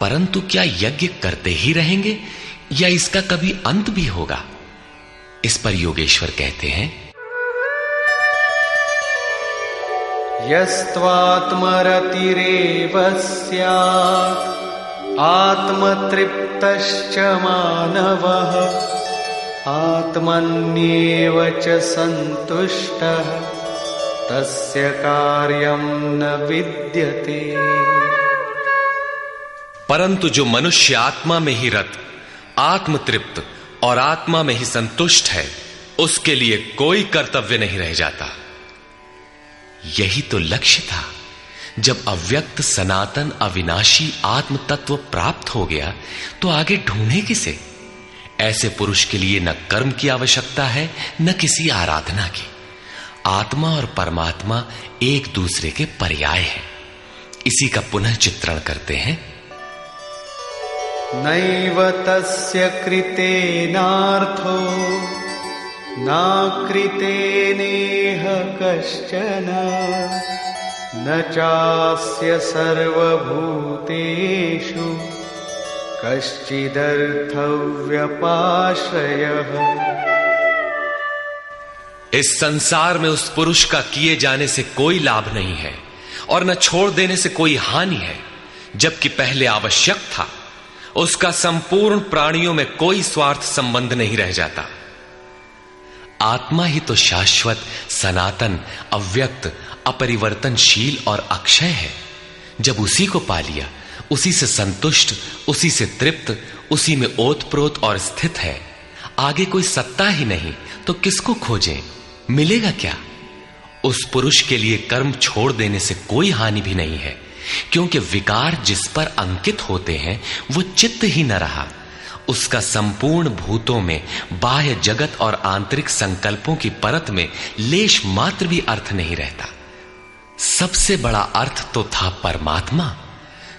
परंतु क्या यज्ञ करते ही रहेंगे या इसका कभी अंत भी होगा? इस पर योगेश्वर कहते हैं
यस्त्वात्मरतिरेव स्यात् आत्मतृप्तश्च मानवः। आत्मन्येव च सन्तुष्टः। तस्य न विद्यते।
परंतु जो मनुष्य आत्मा में ही रत, आत्मतृप्त और आत्मा में ही संतुष्ट है, उसके लिए कोई कर्तव्य नहीं रह जाता। यही तो लक्ष्य था। जब अव्यक्त सनातन अविनाशी आत्म तत्व प्राप्त हो गया तो आगे ढूंढे किसे? ऐसे पुरुष के लिए न कर्म की आवश्यकता है, न किसी आराधना की। आत्मा और परमात्मा एक दूसरे के पर्याय है। इसी का पुनः चित्रण करते हैं।
नैव तस्य कृतेनार्थो। नाकृतेनेह कश्चन, न चास्य सर्वभूतेषु
इस संसार में उस पुरुष का किए जाने से कोई लाभ नहीं है, और न छोड़ देने से कोई हानि है, जबकि पहले आवश्यक था। उसका संपूर्ण प्राणियों में कोई स्वार्थ संबंध नहीं रह जाता। आत्मा ही तो शाश्वत, सनातन, अव्यक्त, अपरिवर्तनशील और अक्षय है। जब उसी को पा लिया, उसी से संतुष्ट, उसी से तृप्त, उसी में ओतप्रोत और स्थित है। आगे कोई सत्ता ही नहीं तो किसको खोजें? मिलेगा क्या? उस पुरुष के लिए कर्म छोड़ देने से कोई हानि भी नहीं है, क्योंकि विकार जिस पर अंकित होते हैं, वो चित्त ही न रहा। उसका संपूर्ण भूतों में, बाह्य जगत और आंतरिक संकल्पों की परत में लेश मात्र भी अर्थ नहीं रहता। सबसे बड़ा अर्थ तो था परमात्मा।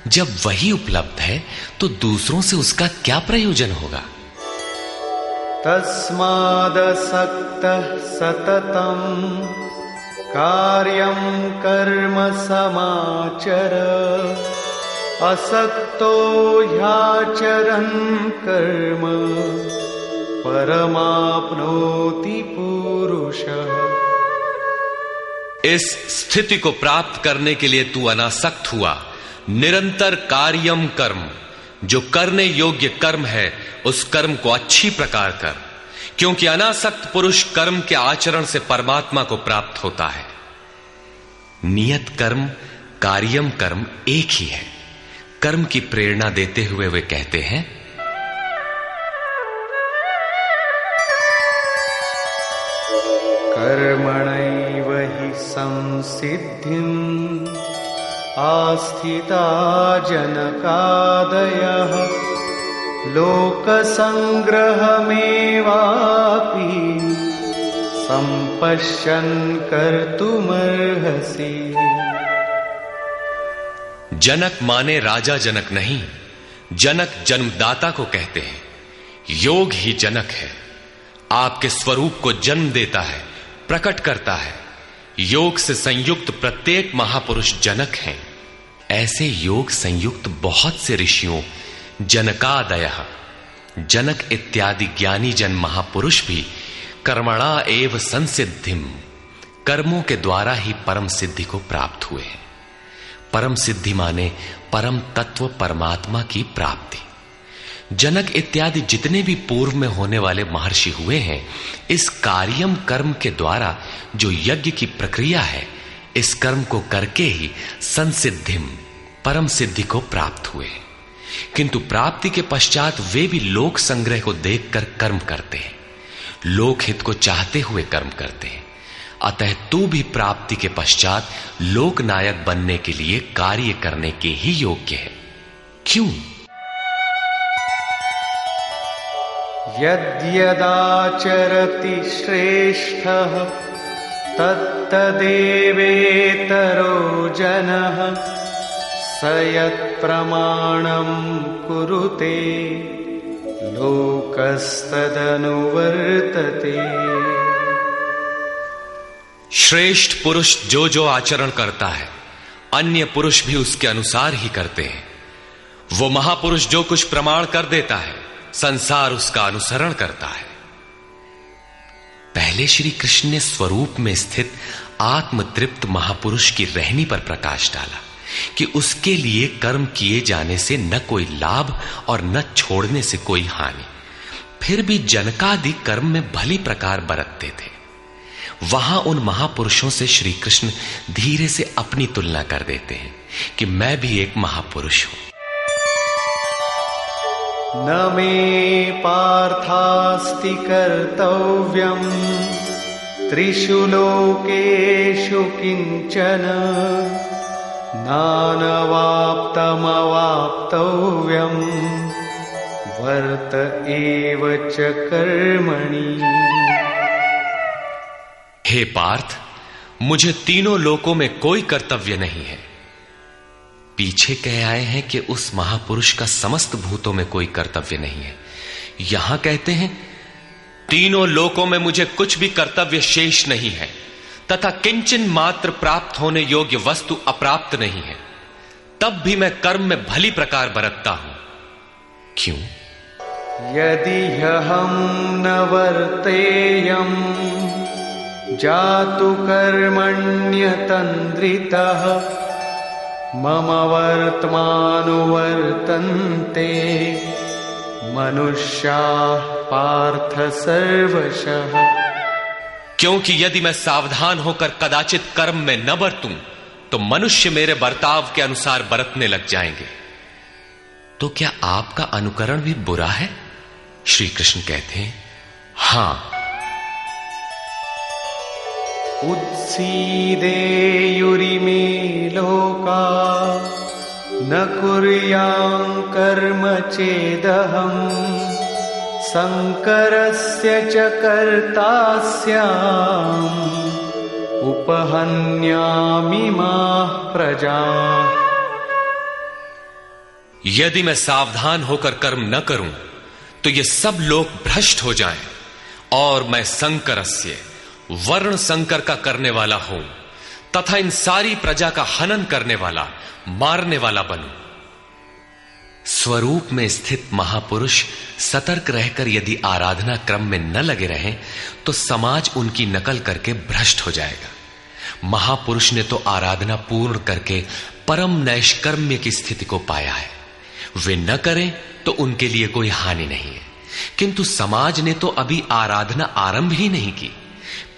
जब वही उपलब्ध है तो दूसरों से उसका क्या प्रयोजन होगा?
तस्मादसक्तः सततम कार्यम कर्म समाचर। असक्तो ह्याचरन् कर्म परमाप्नोति पुरुष।
इस स्थिति को प्राप्त करने के लिए तू अनासक्त हुआ। निरंतर कार्यम कर्म। जो करने योग्य कर्म है, उस कर्म को अच्छी प्रकार कर। क्योंकि अनासक्त पुरुष कर्म के आचरण से परमात्मा को प्राप्त होता है। नियत कर्म, कार्यम कर्म एक ही है। कर्म की प्रेरणा देते हुए वे कहते हैं
कर्मणैव हि संसिद्धिम् आस्थिता जनकादयः लोकसङ्ग्रहमेवापि सम्पश्यन् कर्तुमर्हसि।
जनक माने राजा जनक नहीं, जनक जन्मदाता को कहते हैं। योग ही जनक है, आपके स्वरूप को जन्म देता है, प्रकट करता है। योग से संयुक्त प्रत्येक महापुरुष जनक हैं। ऐसे योग संयुक्त बहुत से ऋषियों, जनकादय, जनक इत्यादि ज्ञानी जन महापुरुष भी कर्मणा एव संसिद्धिम कर्मों के द्वारा ही परम सिद्धि को प्राप्त हुए हैं। परम सिद्धि माने परम तत्व परमात्मा की प्राप्ति। जनक इत्यादि जितने भी पूर्व में होने वाले महर्षि हुए हैं, इस कार्यम कर्म के द्वारा जो यज्ञ की प्रक्रिया है, इस कर्म को करके ही संसिद्धिम, परम सिद्धि को प्राप्त हुए किंतु प्राप्ति के पश्चात वे भी लोक संग्रह को देखकर कर्म करते हैं। लोक हित को चाहते हुए कर्म करते हैं। अतः तू भी प्राप्ति के पश्चात लोक नायक बनने के लिए कार्य करने के ही योग्य है। क्यों?
यद्यदाचरति श्रेष्ठः, तत्तदेवेतरो जनः, स यत्प्रमाणं कुरुते, लोकस्तदनुवर्तते।
श्रेष्ठ पुरुष जो जो आचरण करता है, अन्य पुरुष भी उसके अनुसार ही करते हैं। वो महापुरुष जो कुछ प्रमाण कर देता है, संसार उसका अनुसरण करता है। पहले श्री कृष्ण ने स्वरूप में स्थित आत्मतृप्त महापुरुष की रहनी पर प्रकाश डाला कि उसके लिए कर्म किए जाने से न कोई लाभ और न छोड़ने से कोई हानि। फिर भी जनकादि कर्म में भली प्रकार बरतते थे। वहाँ उन महापुरुषों से श्री कृष्ण धीरे से अपनी तुलना कर देते हैं कि मैं भी एक महापुरुष हूँ।
न मे पार्थास्ति कर्तव्यम्। त्रिषु लोकेषु किंचन। नानवाप्तमवाप्तव्यम्। वर्त एव च कर्मणि।
हे पार्थ, मुझे तीनों लोकों में कोई कर्तव्य नहीं है। पीछे कह आए हैं कि उस महापुरुष का समस्त भूतों में कोई कर्तव्य नहीं है। यहाँ कहते हैं, तीनों लोकों में मुझे कुछ भी कर्तव्य शेष नहीं है, तथा किंचन मात्र प्राप्त होने योग्य वस्तु अप्राप्त नहीं है। तब भी मैं कर्म में भली प्रकार बरतता हूँ। क्यों?
यदि हम न जातु कर्मण्यतन्द्रितः। मम वर्तमानुवर्तन्ते। मनुष्याः पार्थ सर्वशः।
क्योंकि यदि मैं सावधान होकर कदाचित कर्म में न बरतूं तो मनुष्य मेरे बर्ताव के अनुसार बरतने लग जाएँगे। तो क्या आपका अनुकरण भी बुरा है? श्री कृष्ण कहते हैं, हाँ
उत्सीदेयुरिमे लोका न कुर्यां कर्म चेदहम् शङ्करस्य च कर्ता स्याम् उपहन्यामिमाः प्रजा
यदि मैं सावधान होकर कर्म न करूँ तो ये सब लोग भ्रष्ट हो जाएँ और मैं संकरस्य। वर्ण संकर का करने वाला हूँ, तथा इन सारी प्रजा का हनन करने वाला, मारने वाला बनूं। स्वरूप में स्थित महापुरुष सतर्क रहकर यदि आराधना क्रम में न लगे रहें तो समाज उनकी नकल करके भ्रष्ट हो जाएगा। महापुरुष ने तो आराधना पूर्ण करके परम नैष्कर्म्य की स्थिति को पाया है। वे न करें तो उनके लिए कोई हानि नहीं है। किंतु समाज ने तो अभी आराधना आरंभ ही नहीं की।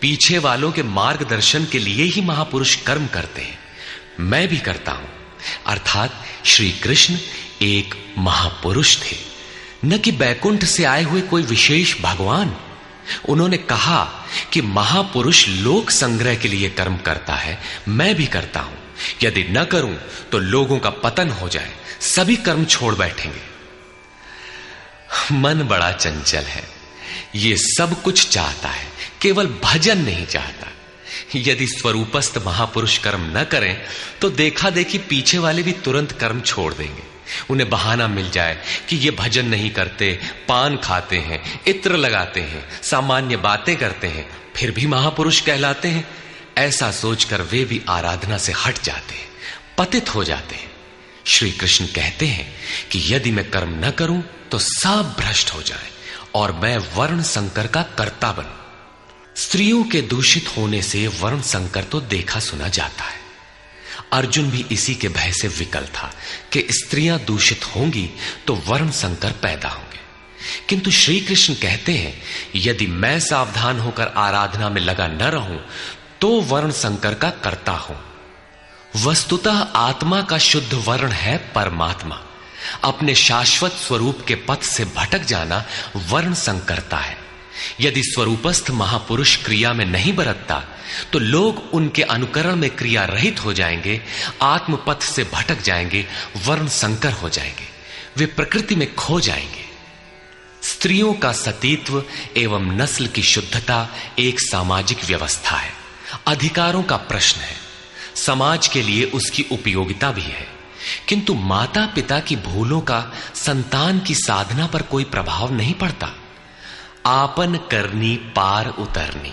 पीछे वालों के मार्गदर्शन के लिए ही महापुरुष कर्म करते हैं। मैं भी करता हूँ। अर्थात श्री कृष्ण एक महापुरुष थे। न कि बैकुंठ से आए हुए कोई विशेष भगवान। उन्होंने कहा कि महापुरुष लोक संग्रह के लिए कर्म करता है, मैं भी करता हूँ। यदि न करूँ तो लोगों का पतन हो जाए। सभी कर्म छोड़ बैठेंगे। मन बड़ा चंचल है। ये सब कुछ चाहता है, केवल भजन नहीं चाहता। यदि स्वरूपस्थ महापुरुष कर्म न करें तो देखा देखी पीछे वाले भी तुरंत कर्म छोड़ देंगे। उन्हें बहाना मिल जाए कि ये भजन नहीं करते, पान खाते हैं, इत्र लगाते हैं, सामान्य बातें करते हैं, फिर भी महापुरुष कहलाते हैं। ऐसा सोचकर वे भी आराधना से हट जाते हैं, पतित हो जाते हैं। श्री कृष्ण कहते हैं कि यदि मैं कर्म न करूँ तो सब भ्रष्ट हो जाए। और मैं वर्ण संकर का कर्ता बनू। स्त्रियों के दूषित होने से वर्ण संकर तो देखा सुना जाता है। अर्जुन भी इसी के भय से विकल था कि स्त्रियाँ दूषित होंगी तो वर्ण संकर पैदा होंगे। किंतु श्री कृष्ण कहते हैं, यदि मैं सावधान होकर आराधना में लगा न रहूँ तो वर्ण संकर का करता हूँ। वस्तुतः आत्मा का शुद्ध वर्ण है परमात्मा। अपने शाश्वत स्वरूप के पथ से भटक जाना वर्ण संकरता है। यदि स्वरूपस्थ महापुरुष क्रिया में नहीं बरतता तो लोग उनके अनुकरण में क्रिया रहित हो जाएँगे आत्म पथ से भटक जाएँगे, वर्ण संकर हो जाएँगे, वे प्रकृति में खो जाएँगे। स्त्रियों का सतीत्व एवं नस्ल की शुद्धता एक सामाजिक व्यवस्था है। अधिकारों का प्रश्न है। समाज के लिए उसकी उपयोगिता भी है। किंतु माता पिता की भूलों का, संतान की साधना पर कोई प्रभाव नहीं पड़ता। आपन करनी पार उतरनी।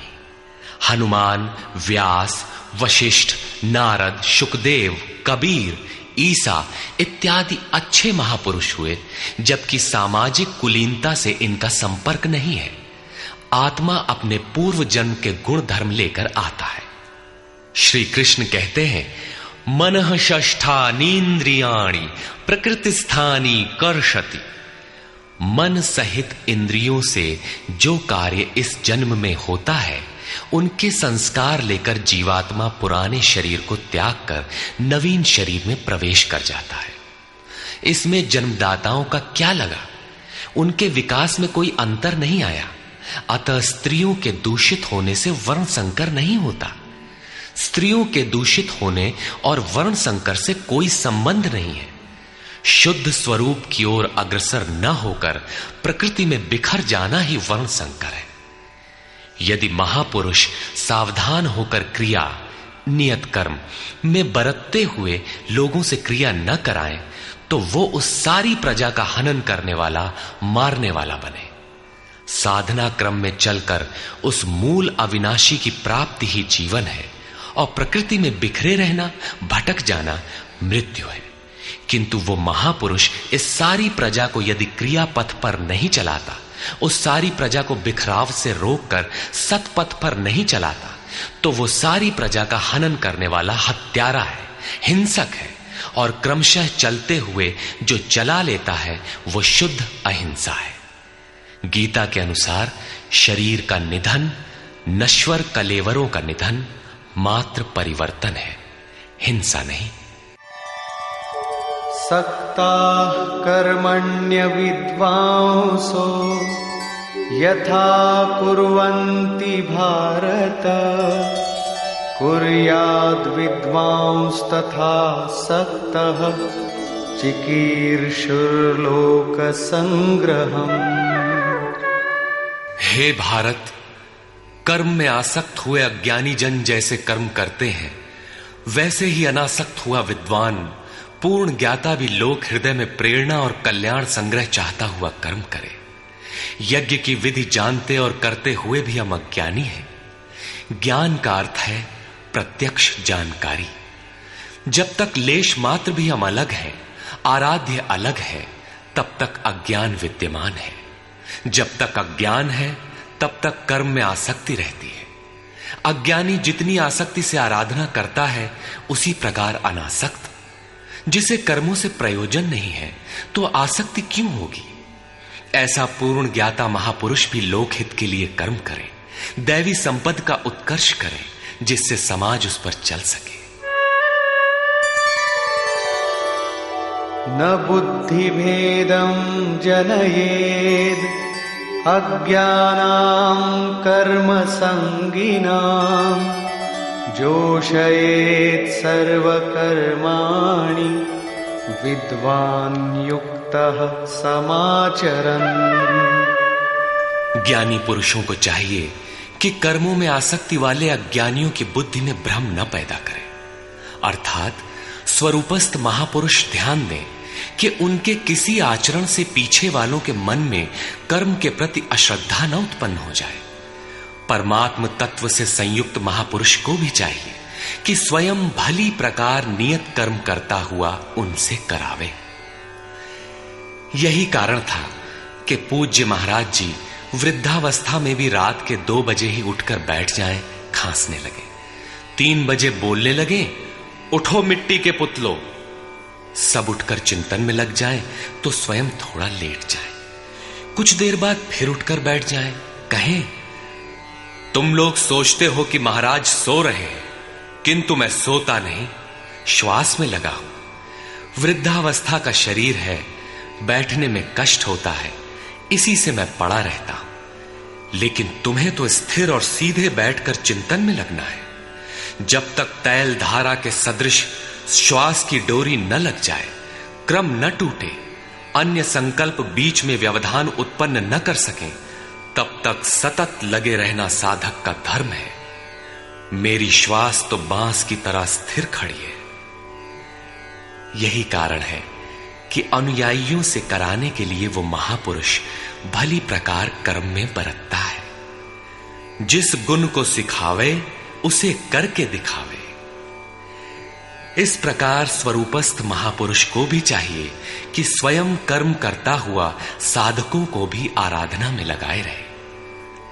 हनुमान, व्यास, वशिष्ठ, नारद सुखदेव कबीर, ईसा इत्यादि अच्छे महापुरुष हुए, जबकि सामाजिक कुलीनता से इनका संपर्क नहीं है। आत्मा अपने पूर्व जन्म के गुण धर्म लेकर आता है। श्री कृष्ण कहते हैं मन षष्ठानीन्द्रियाणी प्रकृति स्थानी कर्षति। मन सहित इंद्रियों से जो कार्य इस जन्म में होता है, उनके संस्कार लेकर जीवात्मा पुराने शरीर को त्याग कर नवीन शरीर में प्रवेश कर जाता है। इसमें जन्मदाताओं का क्या लगा? उनके विकास में कोई अंतर नहीं आया। अतः स्त्रियों के दूषित होने से वर्ण संकर नहीं होता। स्त्रियों के दूषित होने और वर्ण संकर से कोई संबंध नहीं है। शुद्ध स्वरूप की ओर अग्रसर न होकर प्रकृति में बिखर जाना ही वर्ण संकर है। यदि महापुरुष सावधान होकर क्रिया, नियत कर्म में बरतते हुए लोगों से क्रिया न कराएँ तो वो उस सारी प्रजा का हनन करने वाला, मारने वाला बने। साधना क्रम में चलकर उस मूल अविनाशी की प्राप्ति ही जीवन है। और प्रकृति में बिखरे रहना, भटक जाना, मृत्यु है। किंतु वो महापुरुष इस सारी प्रजा को यदि क्रिया पथ पर नहीं चलाता, उस सारी प्रजा को बिखराव से रोककर सतपथ पर नहीं चलाता तो वो सारी प्रजा का हनन करने वाला हत्यारा है, हिंसक है और क्रमशः चलते हुए जो चला लेता है, वो शुद्ध अहिंसा है। गीता के अनुसार शरीर का निधन, नश्वर कलेवरों का निधन मात्र परिवर्तन है हिंसा नहीं।
सक्ता कर्मण्य विद्वांसो यथा कुर्वन्ति भारत। कुर्याद् विद्वांस्तथा सक्तः संग्रहम
हे भारत कर्म में आसक्त हुए अज्ञानी जन जैसे कर्म करते हैं। वैसे ही अनासक्त हुआ विद्वान, पूर्ण ज्ञाता भी लोक हृदय में प्रेरणा और कल्याण संग्रह चाहता हुआ कर्म करे। यज्ञ की विधि जानते और करते हुए भी हम अज्ञानी हैं। ज्ञान का अर्थ है प्रत्यक्ष जानकारी। जब तक लेश मात्र भी हम अलग हैं, आराध्य अलग है, तब तक अज्ञान विद्यमान है। जब तक अज्ञान है तब तक कर्म में आसक्ति रहती है। अज्ञानी जितनी आसक्ति से आराधना करता है, उसी प्रकार अनासक्त। जिसे कर्मों से प्रयोजन नहीं है तो आसक्ति क्यों होगी? ऐसा पूर्ण ज्ञाता महापुरुष भी लोकहित के लिए कर्म करे, दैवी संपद का उत्कर्ष करे, जिससे समाज उस पर चल सके।
न बुद्धिभेदं जनयेद्। अज्ञानां कर्मसङ्गिनां जोषयेत् सर्वकर्माणि विद्वान् युक्तः समाचरन्।
ज्ञानी पुरुषों को चाहिए कि कर्मों में आसक्ति वाले अज्ञानियों की बुद्धि में भ्रम न पैदा करें। अर्थात स्वरूपस्थ महापुरुष ध्यान दें कि उनके किसी आचरण से पीछे वालों के मन में कर्म के प्रति अश्रद्धा न उत्पन्न हो जाए। परमात्म तत्व से संयुक्त महापुरुष को भी चाहिए कि स्वयं भली प्रकार नियत कर्म करता हुआ उनसे करावे। यही कारण था कि पूज्य महाराज जी वृद्धावस्था में भी रात के दो बजे ही उठकर बैठ जाएँ, खांसने लगे। तीन बजे बोलने लगे उठो मिट्टी के पुतलो सब उठकर चिंतन में लग जाए तो स्वयं थोड़ा लेट जाए। कुछ देर बाद फिर उठकर बैठ जाए। कहें, तुम लोग सोचते हो कि महाराज सो रहे हैं, किंतु मैं सोता नहीं, श्वास में लगा हूँ। वृद्धावस्था का शरीर है, बैठने में कष्ट होता है, इसी से मैं पड़ा रहता हूँ। लेकिन तुम्हें तो स्थिर और सीधे बैठकर चिंतन में लगना है। जब तक तैल धारा के सदृश श्वास की डोरी न लग जाए, क्रम न टूटे, अन्य संकल्प बीच में व्यवधान उत्पन्न न कर सके, तब तक सतत लगे रहना साधक का धर्म है। मेरी श्वास तो बाँस की तरह स्थिर खड़ी है। यही कारण है कि अनुयायियों से कराने के लिए वो महापुरुष भली प्रकार कर्म में बरतता है। जिस गुण को सिखावे, उसे करके दिखावे। इस प्रकार स्वरूपस्थ महापुरुष को भी चाहिए कि स्वयं कर्म करता हुआ साधकों को भी आराधना में लगाए रहे।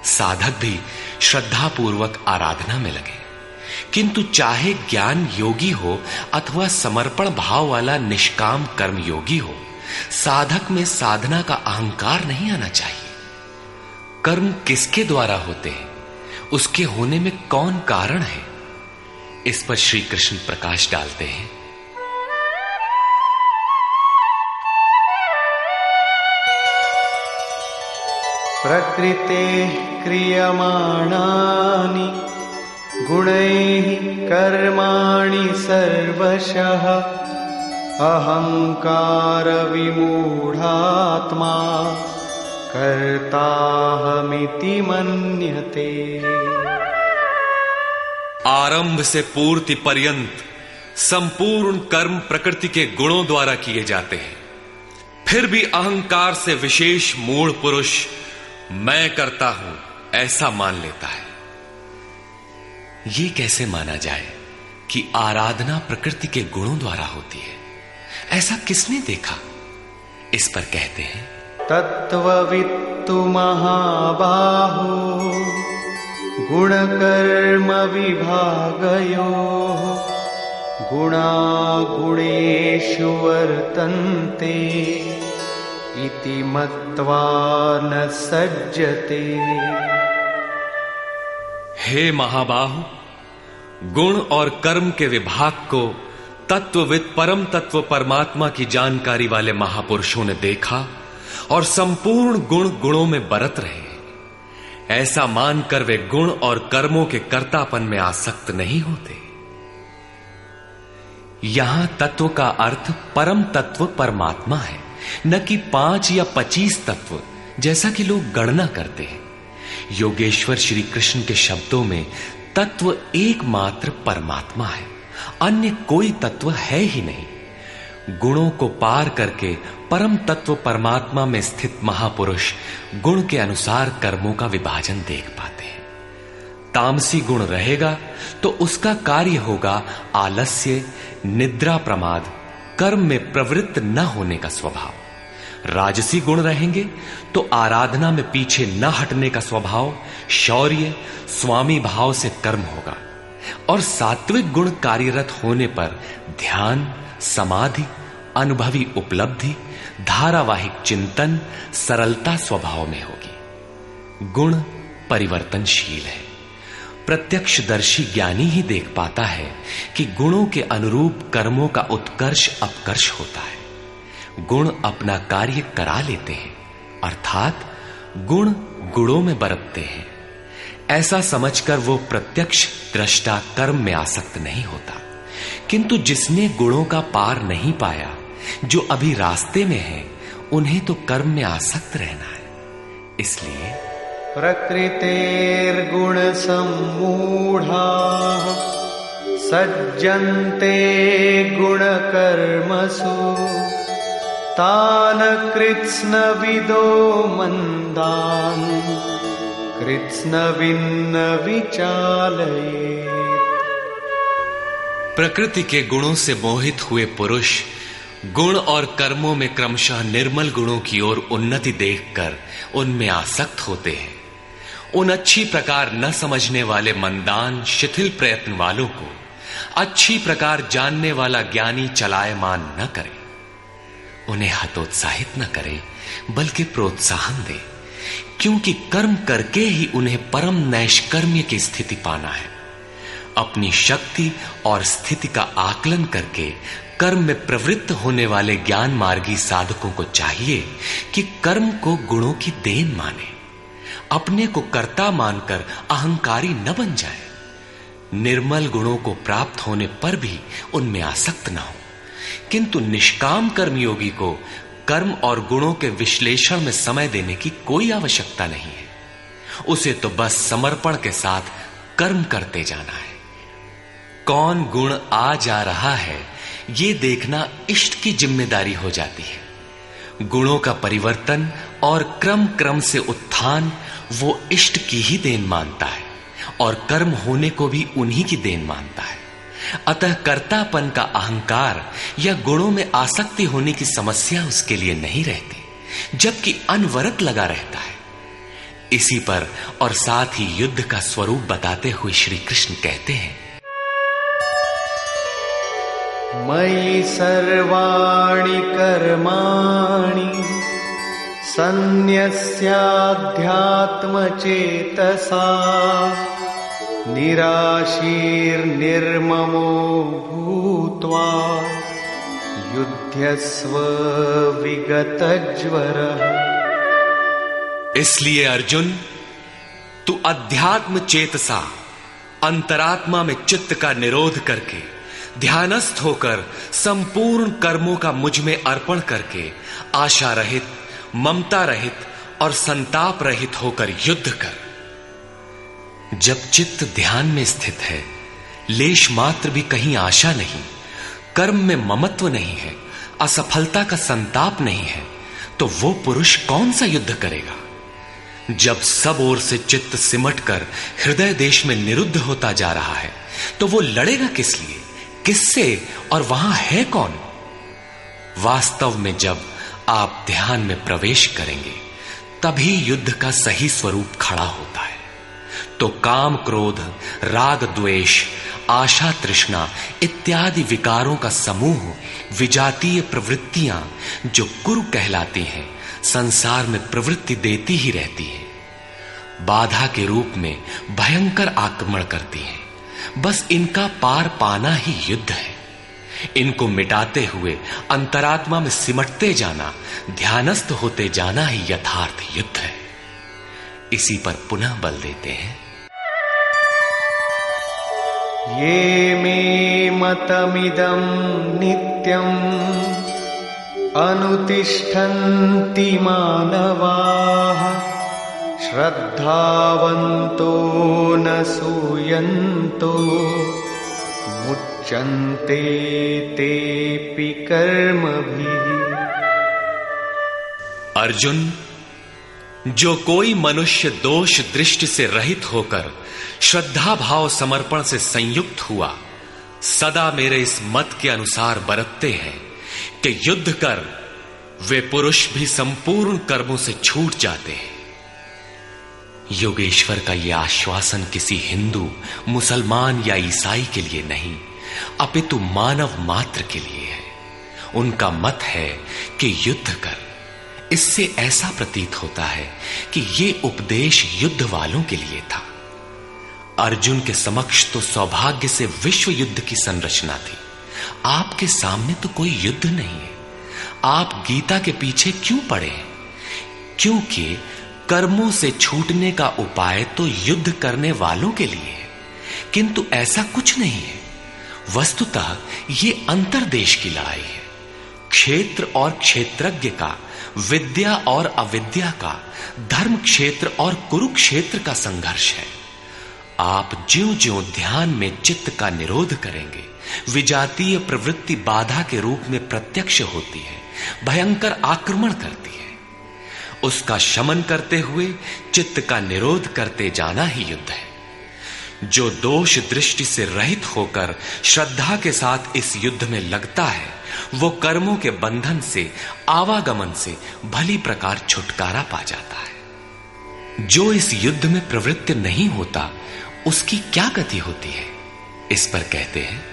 साधक भी श्रद्धा पूर्वक आराधना में लगे। किंतु चाहे ज्ञान योगी हो अथवा समर्पण भाव वाला निष्काम कर्म योगी हो, साधक में साधना का अहंकार नहीं आना चाहिए। कर्म किसके द्वारा होते हैं? उसके होने में कौन कारण है? इस पर श्री कृष्ण प्रकाश डालते हैं।
प्रकृते क्रियमाणानि, गुणैः कर्माणि सर्वशः, अहङ्कारविमूढात्मा, कर्ताहमिति मन्यते।
आरंभ से पूर्ति पर्यंत संपूर्ण कर्म प्रकृति के गुणों द्वारा किए जाते हैं। फिर भी अहंकार से विशेष मूल पुरुष मैं करता हूँ, ऐसा मान लेता है। ये कैसे माना जाए कि आराधना प्रकृति के गुणों द्वारा होती है? ऐसा किसने देखा? इस पर कहते हैं।
तत्ववित्तु महाबाहो। गुणकर्म विभागयो गुणागुणेषु वर्तन्ते इति मत्वा न सज्जते।
हे महाबाहु, गुण और कर्म के विभाग को तत्वविद परम तत्व परमात्मा की जानकारी वाले महापुरुषों ने देखा और संपूर्ण गुण गुणों में बरत रहे। ऐसा मानकर वे गुण और कर्मों के कर्तापन में आसक्त नहीं होते। यहाँ तत्व का अर्थ परम तत्व परमात्मा है, न कि पाँच या पच्चीस तत्व, जैसा कि लोग गणना करते हैं। योगेश्वर श्री कृष्ण के शब्दों में तत्व एकमात्र परमात्मा है, अन्य कोई तत्व है ही नहीं। गुणों को पार करके परम तत्व परमात्मा में स्थित महापुरुष गुण के अनुसार कर्मों का विभाजन देख पाते हैं। तामसी गुण रहेगा तो उसका कार्य होगा आलस्य, निद्रा प्रमाद, कर्म में प्रवृत्त न होने का स्वभाव। राजसी गुण रहेंगे तो आराधना में पीछे न हटने का स्वभाव, शौर्य, स्वामी भाव से कर्म होगा। और सात्विक गुण कार्यरत होने पर ध्यान समाधि, अनुभवी उपलब्धि, धारावाहिक चिंतन सरलता स्वभाव में होगी। गुण परिवर्तनशील है। प्रत्यक्षदर्शी ज्ञानी ही देख पाता है कि गुणों के अनुरूप कर्मों का उत्कर्ष अपकर्ष होता है। गुण अपना कार्य करा लेते हैं, अर्थात गुण गुणों में बरतते हैं। ऐसा समझकर वो प्रत्यक्ष, दृष्टा कर्म में आसक्त नहीं होता। किंतु जिसने गुणों का पार नहीं पाया, जो अभी रास्ते में है, उन्हें तो कर्म में आसक्त रहना है। इसलिए
प्रकृतेर्गुण सम्मूढ़ा सज्जन्ते गुणकर्मसु। तान मंदान कृत्स्न विन्न विचालये
प्रकृति के गुणों से मोहित हुए पुरुष गुण और कर्मों में क्रमशः निर्मल गुणों की ओर उन्नति देखकर उनमें आसक्त होते हैं। उन अच्छी प्रकार न समझने वाले मंदान, शिथिल प्रयत्न वालों को अच्छी प्रकार जानने वाला ज्ञानी चलायमान न करे। उन्हें हतोत्साहित न करे, बल्कि प्रोत्साहन दे, क्योंकि कर्म करके ही उन्हें परम नैष्कर्म्य की स्थिति पाना है। अपनी शक्ति और स्थिति का आकलन करके कर्म में प्रवृत्त होने वाले ज्ञान मार्गी साधकों को चाहिए कि कर्म को गुणों की देन माने, अपने को कर्ता मानकर अहंकारी न बन जाए। निर्मल गुणों को प्राप्त होने पर भी उनमें आसक्त न हो। किंतु निष्काम कर्मयोगी को कर्म और गुणों के विश्लेषण में समय देने की कोई आवश्यकता नहीं है। उसे तो बस समर्पण के साथ कर्म करते जाना है। कौन गुण आ जा रहा है, ये देखना इष्ट की ज़िम्मेदारी हो जाती है। गुणों का परिवर्तन और क्रम क्रम से उत्थान, वो इष्ट की ही देन मानता है, और कर्म होने को भी उन्हीं की देन मानता है। अतः कर्तापन का अहंकार या गुणों में आसक्ति होने की समस्या उसके लिए नहीं रहती, जबकि अनवरत लगा रहता है। इसी पर और साथ ही युद्ध का स्वरूप बताते हुए श्री कृष्ण कहते हैं
मयि सर्वाणि कर्माणि सन्न्यस्याध्यात्मचेतसा निराशीर्निर्ममो भूत्वा युध्यस्व विगतज्वर।
इसलिए अर्जुन, तू अध्यात्म चेतसा अंतरात्मा में चित्त का निरोध करके ध्यानस्थ होकर संपूर्ण कर्मों का मुझमें अर्पण करके आशा रहित, ममता रहित और संताप रहित होकर युद्ध कर। जब चित्त ध्यान में स्थित है, लेश मात्र भी कहीं आशा नहीं, कर्म में ममत्व नहीं है, असफलता का संताप नहीं है तो वो पुरुष कौन सा युद्ध करेगा? जब सब ओर से चित्त सिमट कर हृदय देश में निरुद्ध होता जा रहा है तो वो लड़ेगा किस लिए? किससे और वहाँ है कौन? वास्तव में जब आप ध्यान में प्रवेश करेंगे, तभी युद्ध का सही स्वरूप खड़ा होता है। तो काम क्रोध, राग द्वेष, आशा तृष्णा इत्यादि विकारों का समूह, विजातीय प्रवृत्तियाँ जो कुरु कहलाती हैं, संसार में प्रवृत्ति देती ही रहती है। बाधा के रूप में भयंकर आक्रमण करती है। बस इनका पार पाना ही युद्ध है। इनको मिटाते हुए अंतरात्मा में सिमटते जाना, ध्यानस्थ होते जाना ही यथार्थ युद्ध है। इसी पर पुनः बल देते हैं।
ये मे मतमिदं नित्यम् अनुतिष्ठन्ति मानवाः। श्रद्धावन्तो न सूयन्तो। मुच्यन्ते तेऽपि कर्मभिः।
अर्जुन, जो कोई मनुष्य दोष दृष्टि से रहित होकर श्रद्धा भाव समर्पण से संयुक्त हुआ, सदा मेरे इस मत के अनुसार बरतते हैं कि युद्ध कर वे पुरुष भी संपूर्ण कर्मों से छूट जाते हैं। योगेश्वर का यह आश्वासन किसी हिंदू, मुसलमान या ईसाई के लिए नहीं, अपितु मानव मात्र के लिए है। उनका मत है कि युद्ध कर। इससे ऐसा प्रतीत होता है कि ये उपदेश युद्ध वालों के लिए था। अर्जुन के समक्ष तो सौभाग्य से विश्व युद्ध की संरचना थी। आपके सामने तो कोई युद्ध नहीं है। आप गीता के पीछे क्यों पड़े क्योंकि कर्मों से छूटने का उपाय तो युद्ध करने वालों के लिए है किंतु ऐसा कुछ नहीं है। वस्तुतः ये अंतरदेश की लड़ाई है। क्षेत्र और क्षेत्रज्ञ का, विद्या और अविद्या का धर्म क्षेत्र और कुरुक्षेत्र का संघर्ष है। आप ज्यो ज्यो ध्यान में चित्त का निरोध करेंगे, विजातीय प्रवृत्ति बाधा के रूप में प्रत्यक्ष होती है, भयंकर आक्रमण करती है। उसका शमन करते हुए चित्त का निरोध करते जाना ही युद्ध है। जो दोष दृष्टि से रहित होकर श्रद्धा के साथ इस युद्ध में लगता है, वो कर्मों के बंधन से, आवागमन से भली प्रकार छुटकारा पा जाता है। जो इस युद्ध में प्रवृत्त नहीं होता, उसकी क्या गति होती है? इस पर कहते हैं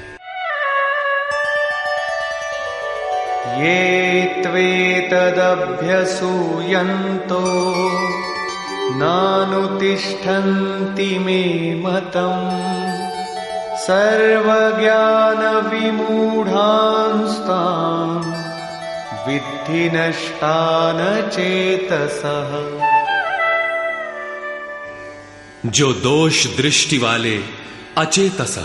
ये त्वेतदभ्यसूयन्तो नानुतिष्ठन्ति मे मतम् सर्वज्ञानविमूढांस्तान् विद्धि नष्टान चेतसः
जो दोष दृष्टि वाले अचेतस,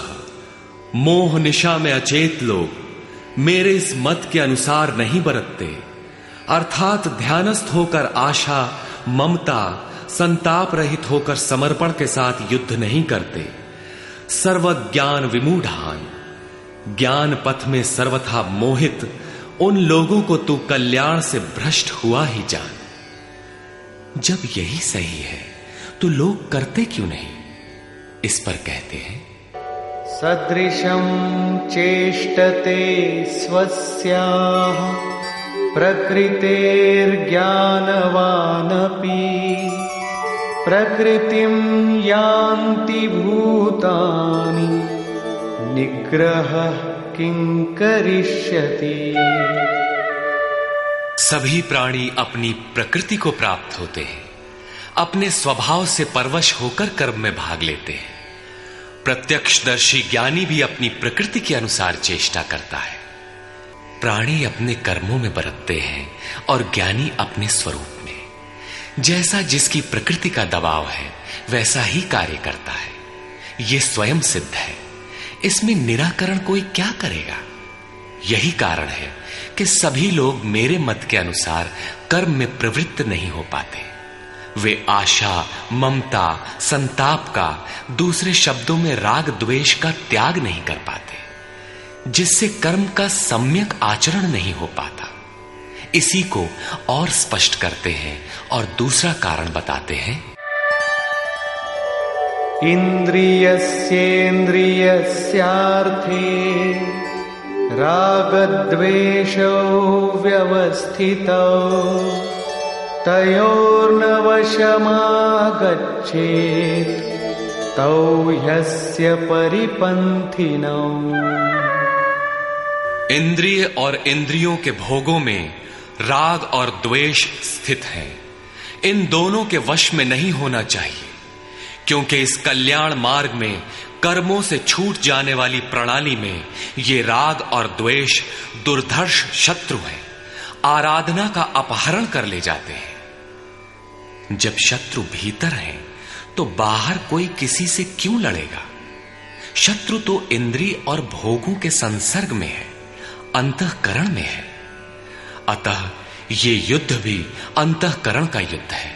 मोह निशा में अचेत लोग मेरे इस मत के अनुसार नहीं बरतते। अर्थात ध्यानस्थ होकर आशा, ममता, संताप रहित होकर समर्पण के साथ युद्ध नहीं करते। सर्वज्ञान विमूढ़ान। ज्ञान पथ में सर्वथा मोहित, उन लोगों को तू कल्याण से भ्रष्ट हुआ ही जान। जब यही सही है तो लोग करते क्यों नहीं? इस पर कहते हैं
सदृशं चेष्टते स्वस्याः प्रकृतेर्ज्ञानवानपि प्रकृतिं यान्ति भूतानि निग्रह किं करिष्यति?
सभी प्राणी अपनी प्रकृति को प्राप्त होते हैं, अपने स्वभाव से परवश होकर कर्म में भाग लेते हैं। प्रत्यक्षदर्शी ज्ञानी भी अपनी प्रकृति के अनुसार चेष्टा करता है। प्राणी अपने कर्मों में बरतते हैं और ज्ञानी अपने स्वरूप में। जैसा जिसकी प्रकृति का दबाव है, वैसा ही कार्य करता है। यह स्वयं सिद्ध है। इसमें निराकरण कोई क्या करेगा? यही कारण है कि सभी लोग मेरे मत के अनुसार कर्म में प्रवृत्त नहीं हो पाते। वे आशा, ममता, संताप का, दूसरे शब्दों में राग द्वेष का त्याग नहीं कर पाते, जिससे कर्म का सम्यक आचरण नहीं हो पाता। इसी को और स्पष्ट करते हैं और दूसरा कारण बताते हैं।
इन्द्रियस्येन्द्रियस्यार्थे रागद्वेषौ व्यवस्थितौ। तयोर्नवशमागच्छेत् तौ ह्यस्य परिपन्थिनौ।
इंद्रिय और इंद्रियों के भोगों में राग और द्वेष स्थित हैं। इन दोनों के वश में नहीं होना चाहिए, क्योंकि इस कल्याण मार्ग में, कर्मों से छूट जाने वाली प्रणाली में ये राग और द्वेष दुर्धर्ष शत्रु हैं। आराधना का अपहरण कर ले जाते हैं। जब शत्रु भीतर है तो बाहर कोई किसी से क्यों लड़ेगा? शत्रु तो इंद्री और भोगों के संसर्ग में है, अंतकरण में है। अतः ये युद्ध भी अंतकरण का युद्ध है,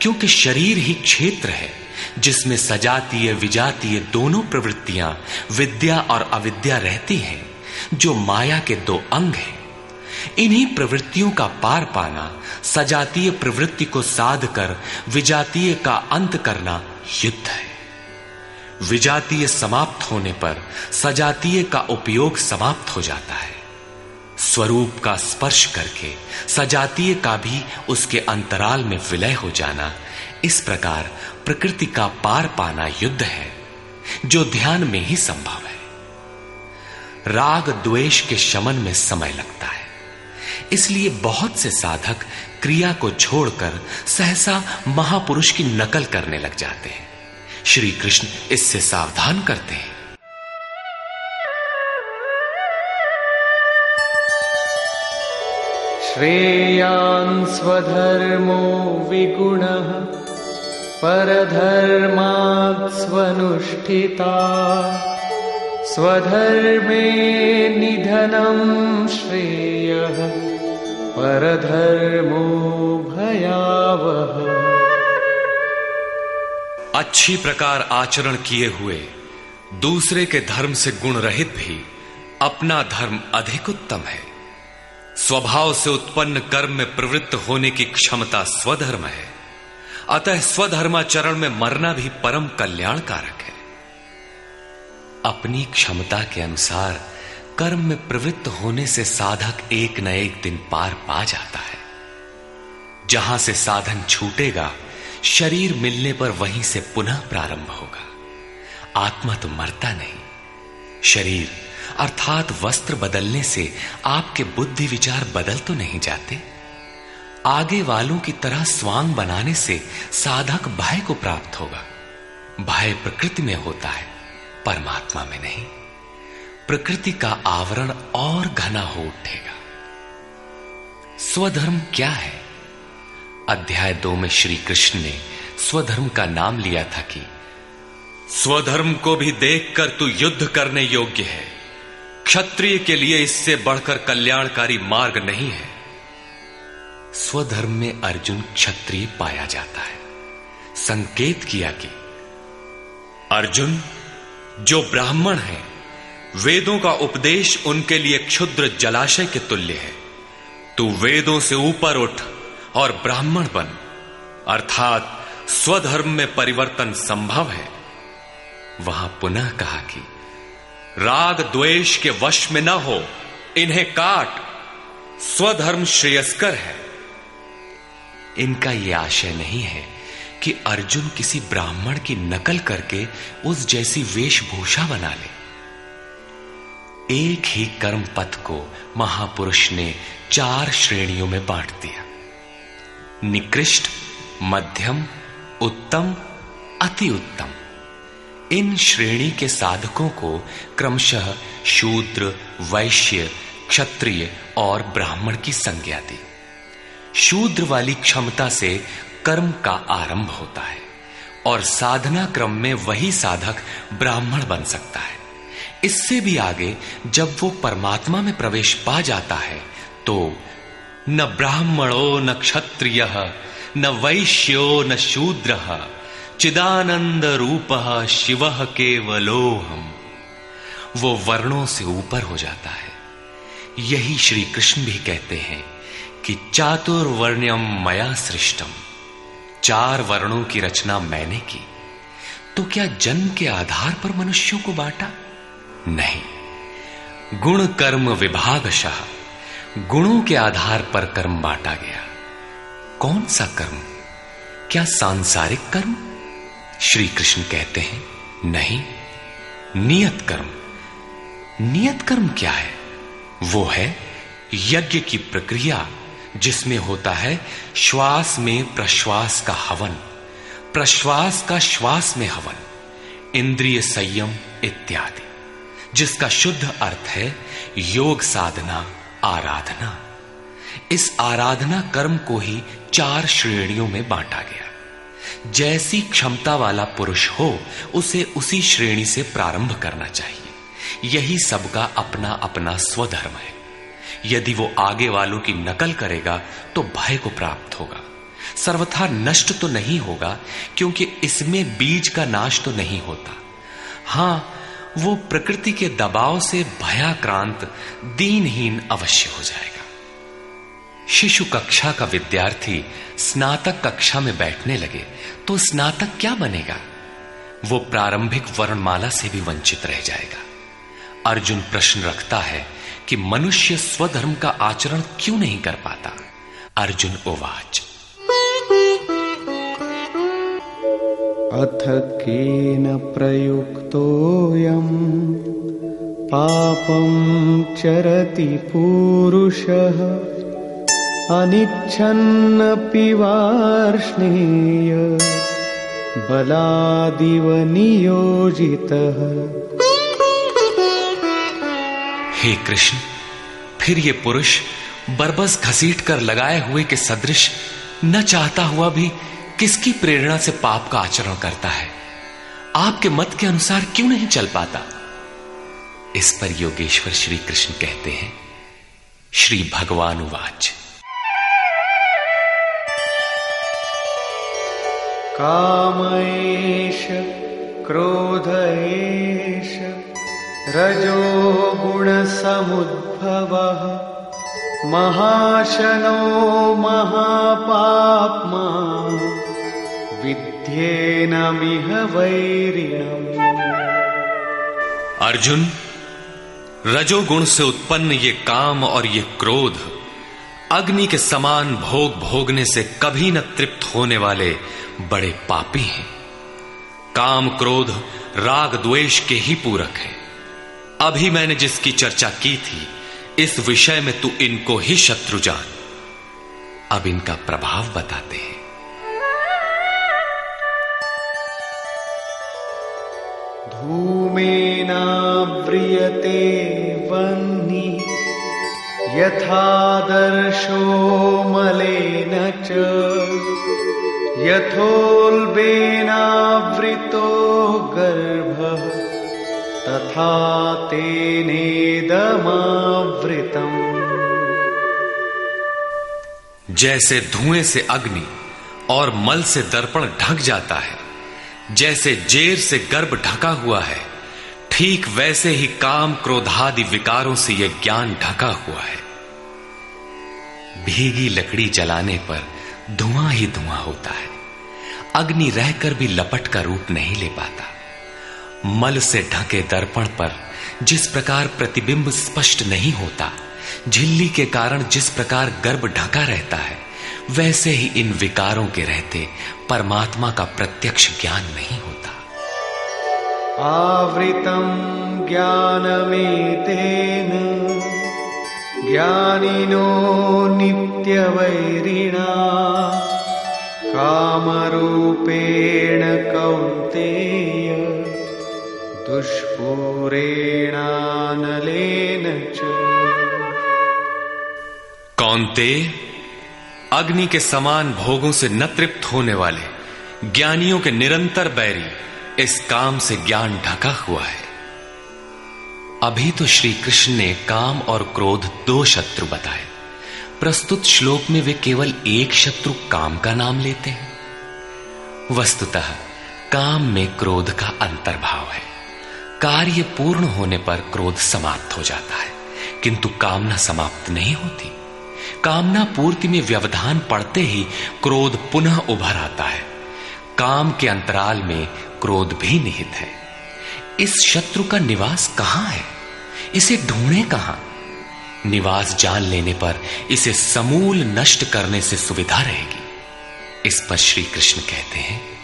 क्योंकि शरीर ही क्षेत्र है, जिसमें सजातीय, विजातीय दोनों प्रवृत्तियाँ विद्या और अविद्या रहती हैं, जो माया के दो अंग हैं। इन्हीं प्रवृत्तियों का पार पाना, सजातीय प्रवृत्ति को साध कर, विजातीय का अंत करना युद्ध है। विजातीय समाप्त होने पर सजातीय का उपयोग समाप्त हो जाता है। स्वरूप का स्पर्श करके सजातीय का भी उसके अंतराल में विलय हो जाना, इस प्रकार प्रकृति का पार पाना युद्ध है, जो ध्यान में ही संभव है। राग द्वेष के शमन में समय लगता है। इसलिए बहुत से साधक क्रिया को छोड़कर सहसा महापुरुष की नकल करने लग जाते हैं। श्री कृष्ण इससे सावधान करते हैं।
श्रेयान् स्वधर्मो विगुणः, परधर्मात् स्वनुष्ठिता। स्वधर्मे निधनं श्रेयः। परधर्मो भयावह
अच्छी प्रकार आचरण किए हुए, दूसरे के धर्म से गुण रहित भी, अपना धर्म अधिक उत्तम है। स्वभाव से उत्पन्न कर्म में प्रवृत्त होने की क्षमता स्वधर्म है। अतः स्वधर्माचरण में मरना भी परम कल्याणकारक है। अपनी क्षमता के अनुसार कर्म में प्रवृत्त होने से साधक एक न एक दिन पार पा जाता है। जहाँ से साधन छूटेगा, शरीर मिलने पर वहीं से पुनः प्रारंभ होगा। आत्मा तो मरता नहीं। शरीर, अर्थात वस्त्र बदलने से आपके बुद्धि विचार बदल तो नहीं जाते। आगे वालों की तरह स्वांग बनाने से साधक भय को प्राप्त होगा। भय प्रकृति में होता है, परमात्मा में नहीं। प्रकृति का आवरण और घना हो उठेगा। स्वधर्म क्या है? अध्याय दो में श्री कृष्ण ने स्वधर्म का नाम लिया था कि, स्वधर्म को भी देखकर तू युद्ध करने योग्य है। क्षत्रिय के लिए इससे बढ़कर कल्याणकारी मार्ग नहीं है। स्वधर्म में अर्जुन क्षत्रिय पाया जाता है। संकेत किया कि, अर्जुन, जो ब्राह्मण है वेदों का उपदेश उनके लिए क्षुद्र जलाशय के तुल्य है। तू वेदों से ऊपर उठ और ब्राह्मण बन। अर्थात स्वधर्म में परिवर्तन संभव है। वहाँ पुनः कहा कि राग द्वेष के वश में न हो, इन्हें काट। स्वधर्म श्रेयस्कर है। इनका यह आशय नहीं है कि अर्जुन किसी ब्राह्मण की नकल करके उस जैसी वेशभूषा बना ले। एक ही कर्म पथ को महापुरुष ने चार श्रेणियों में बांट दिया। निकृष्ट, मध्यम, उत्तम, अति उत्तम। इन श्रेणी के साधकों को क्रमशः शूद्र, वैश्य, क्षत्रिय और ब्राह्मण की संज्ञा दी। शूद्र वाली क्षमता से कर्म का आरंभ होता है और साधना क्रम में वही साधक ब्राह्मण बन सकता है। इससे भी आगे जब वो परमात्मा में प्रवेश पा जाता है तो न ब्राह्मणो न क्षत्रिय, न वैश्यो न शूद्र, चिदानंद रूप शिव केवलोहम वो वर्णों से ऊपर हो जाता है। यही श्री कृष्ण भी कहते हैं कि चातुर्वर्ण्यम मया सृष्टम। चार वर्णों की रचना मैंने की। तो क्या जन्म के आधार पर मनुष्यों को बांटा? नहीं। गुण कर्म विभागशाह गुणों के आधार पर कर्म बांटा गया। कौन सा कर्म? क्या सांसारिक कर्म? श्री कृष्ण कहते हैं, नहीं। नियत कर्म। नियत कर्म क्या है? वो है यज्ञ की प्रक्रिया, जिसमें होता है श्वास में प्रश्वास का हवन। प्रश्वास का श्वास में हवन। इंद्रिय संयम इत्यादि। जिसका शुद्ध अर्थ है योग साधना, आराधना। इस आराधना कर्म को ही चार श्रेणियों में बांटा गया। जैसी क्षमता वाला पुरुष हो, उसे उसी श्रेणी से प्रारंभ करना चाहिए। यही सबका अपना अपना स्वधर्म है। यदि वो आगे वालों की नकल करेगा तो भय को प्राप्त होगा। सर्वथा नष्ट तो नहीं होगा, क्योंकि इसमें बीज का नाश तो नहीं होता। हाँ वो प्रकृति के दबाव से भयाक्रांत, दीनहीन अवश्य हो जाएगा। शिशु कक्षा का विद्यार्थी स्नातक कक्षा में बैठने लगे तो स्नातक क्या बनेगा? वो प्रारंभिक वर्णमाला से भी वंचित रह जाएगा। अर्जुन प्रश्न रखता है कि मनुष्य स्वधर्म का आचरण क्यों नहीं कर पाता? अर्जुन ओवाच
अथ केन प्रयुक्तोऽयम् पापं चरति पूरुषः अनिच्छन्नपि वार्ष्णेय बलादिव नियोजितः।
हे कृष्ण, फिर ये पुरुष बरबस घसीट कर लगाए हुए के सदृश न चाहता हुआ भी किसकी प्रेरणा से पाप का आचरण करता है? आपके मत के अनुसार क्यों नहीं चल पाता? इस पर योगेश्वर श्री कृष्ण कहते हैं, श्री भगवान उवाच
कामयेश क्रोधयेश, रजो गुणसमुद्भवः, महाशनो महापाप्मा। वैरिणम्
अर्जुन, रजोगुण से उत्पन्न ये काम और ये क्रोध, अग्नि के समान भोग भोगने से कभी न तृप्त होने वाले बड़े पापी हैं। काम क्रोध, राग द्वेष के ही पूरक है। अभी मैंने जिसकी चर्चा की थी, इस विषय में तू इनको ही शत्रु जान। अब इनका प्रभाव बताते हैं।
धूमेनाव्रियते वह्नि। यथादर्शो मलेन च। यथोल्बेनावृतो गर्भः। तथा तेनेदमावृतम्।
जैसे धुएँ से अग्नि और मल से दर्पण ढक जाता है, जैसे जेर से गर्भ ढका हुआ है ठीक वैसे ही काम क्रोधादि विकारों से यह ज्ञान ढका हुआ है। भीगी लकड़ी जलाने पर धुआँ ही धुआँ होता है। अग्नि रहकर भी लपट का रूप नहीं ले पाता। मल से ढके दर्पण पर जिस प्रकार प्रतिबिंब स्पष्ट नहीं होता, झिल्ली के कारण जिस प्रकार गर्भ ढका रहता है, वैसे ही इन विकारों के रहते परमात्मा का प्रत्यक्ष ज्ञान नहीं होता।
आवृतं ज्ञानमेतेन, ज्ञानिनो नित्यवैरिणा, कामरूपेण कौन्तेय, दुष्पूरेणानलेन च।
कौनते, अग्नि के समान भोगों से न तृप्त होने वाले, ज्ञानियों के निरंतर बैरी इस काम से ज्ञान ढका हुआ है। अभी तो श्री कृष्ण ने काम और क्रोध दो शत्रु बताए। प्रस्तुत श्लोक में वे केवल एक शत्रु काम का नाम लेते हैं। वस्तुतः, काम में क्रोध का अंतर्भाव है। कार्य पूर्ण होने पर क्रोध समाप्त हो जाता है, किंतु कामना समाप्त नहीं होती। कामना पूर्ति में व्यवधान पड़ते ही क्रोध पुनः उभर आता है। काम के अंतराल में क्रोध भी निहित है। इस शत्रु का निवास कहाँ है? इसे ढूंढे कहाँ? निवास जान लेने पर इसे समूल नष्ट करने से सुविधा रहेगी। इस पर श्री कृष्ण कहते हैं।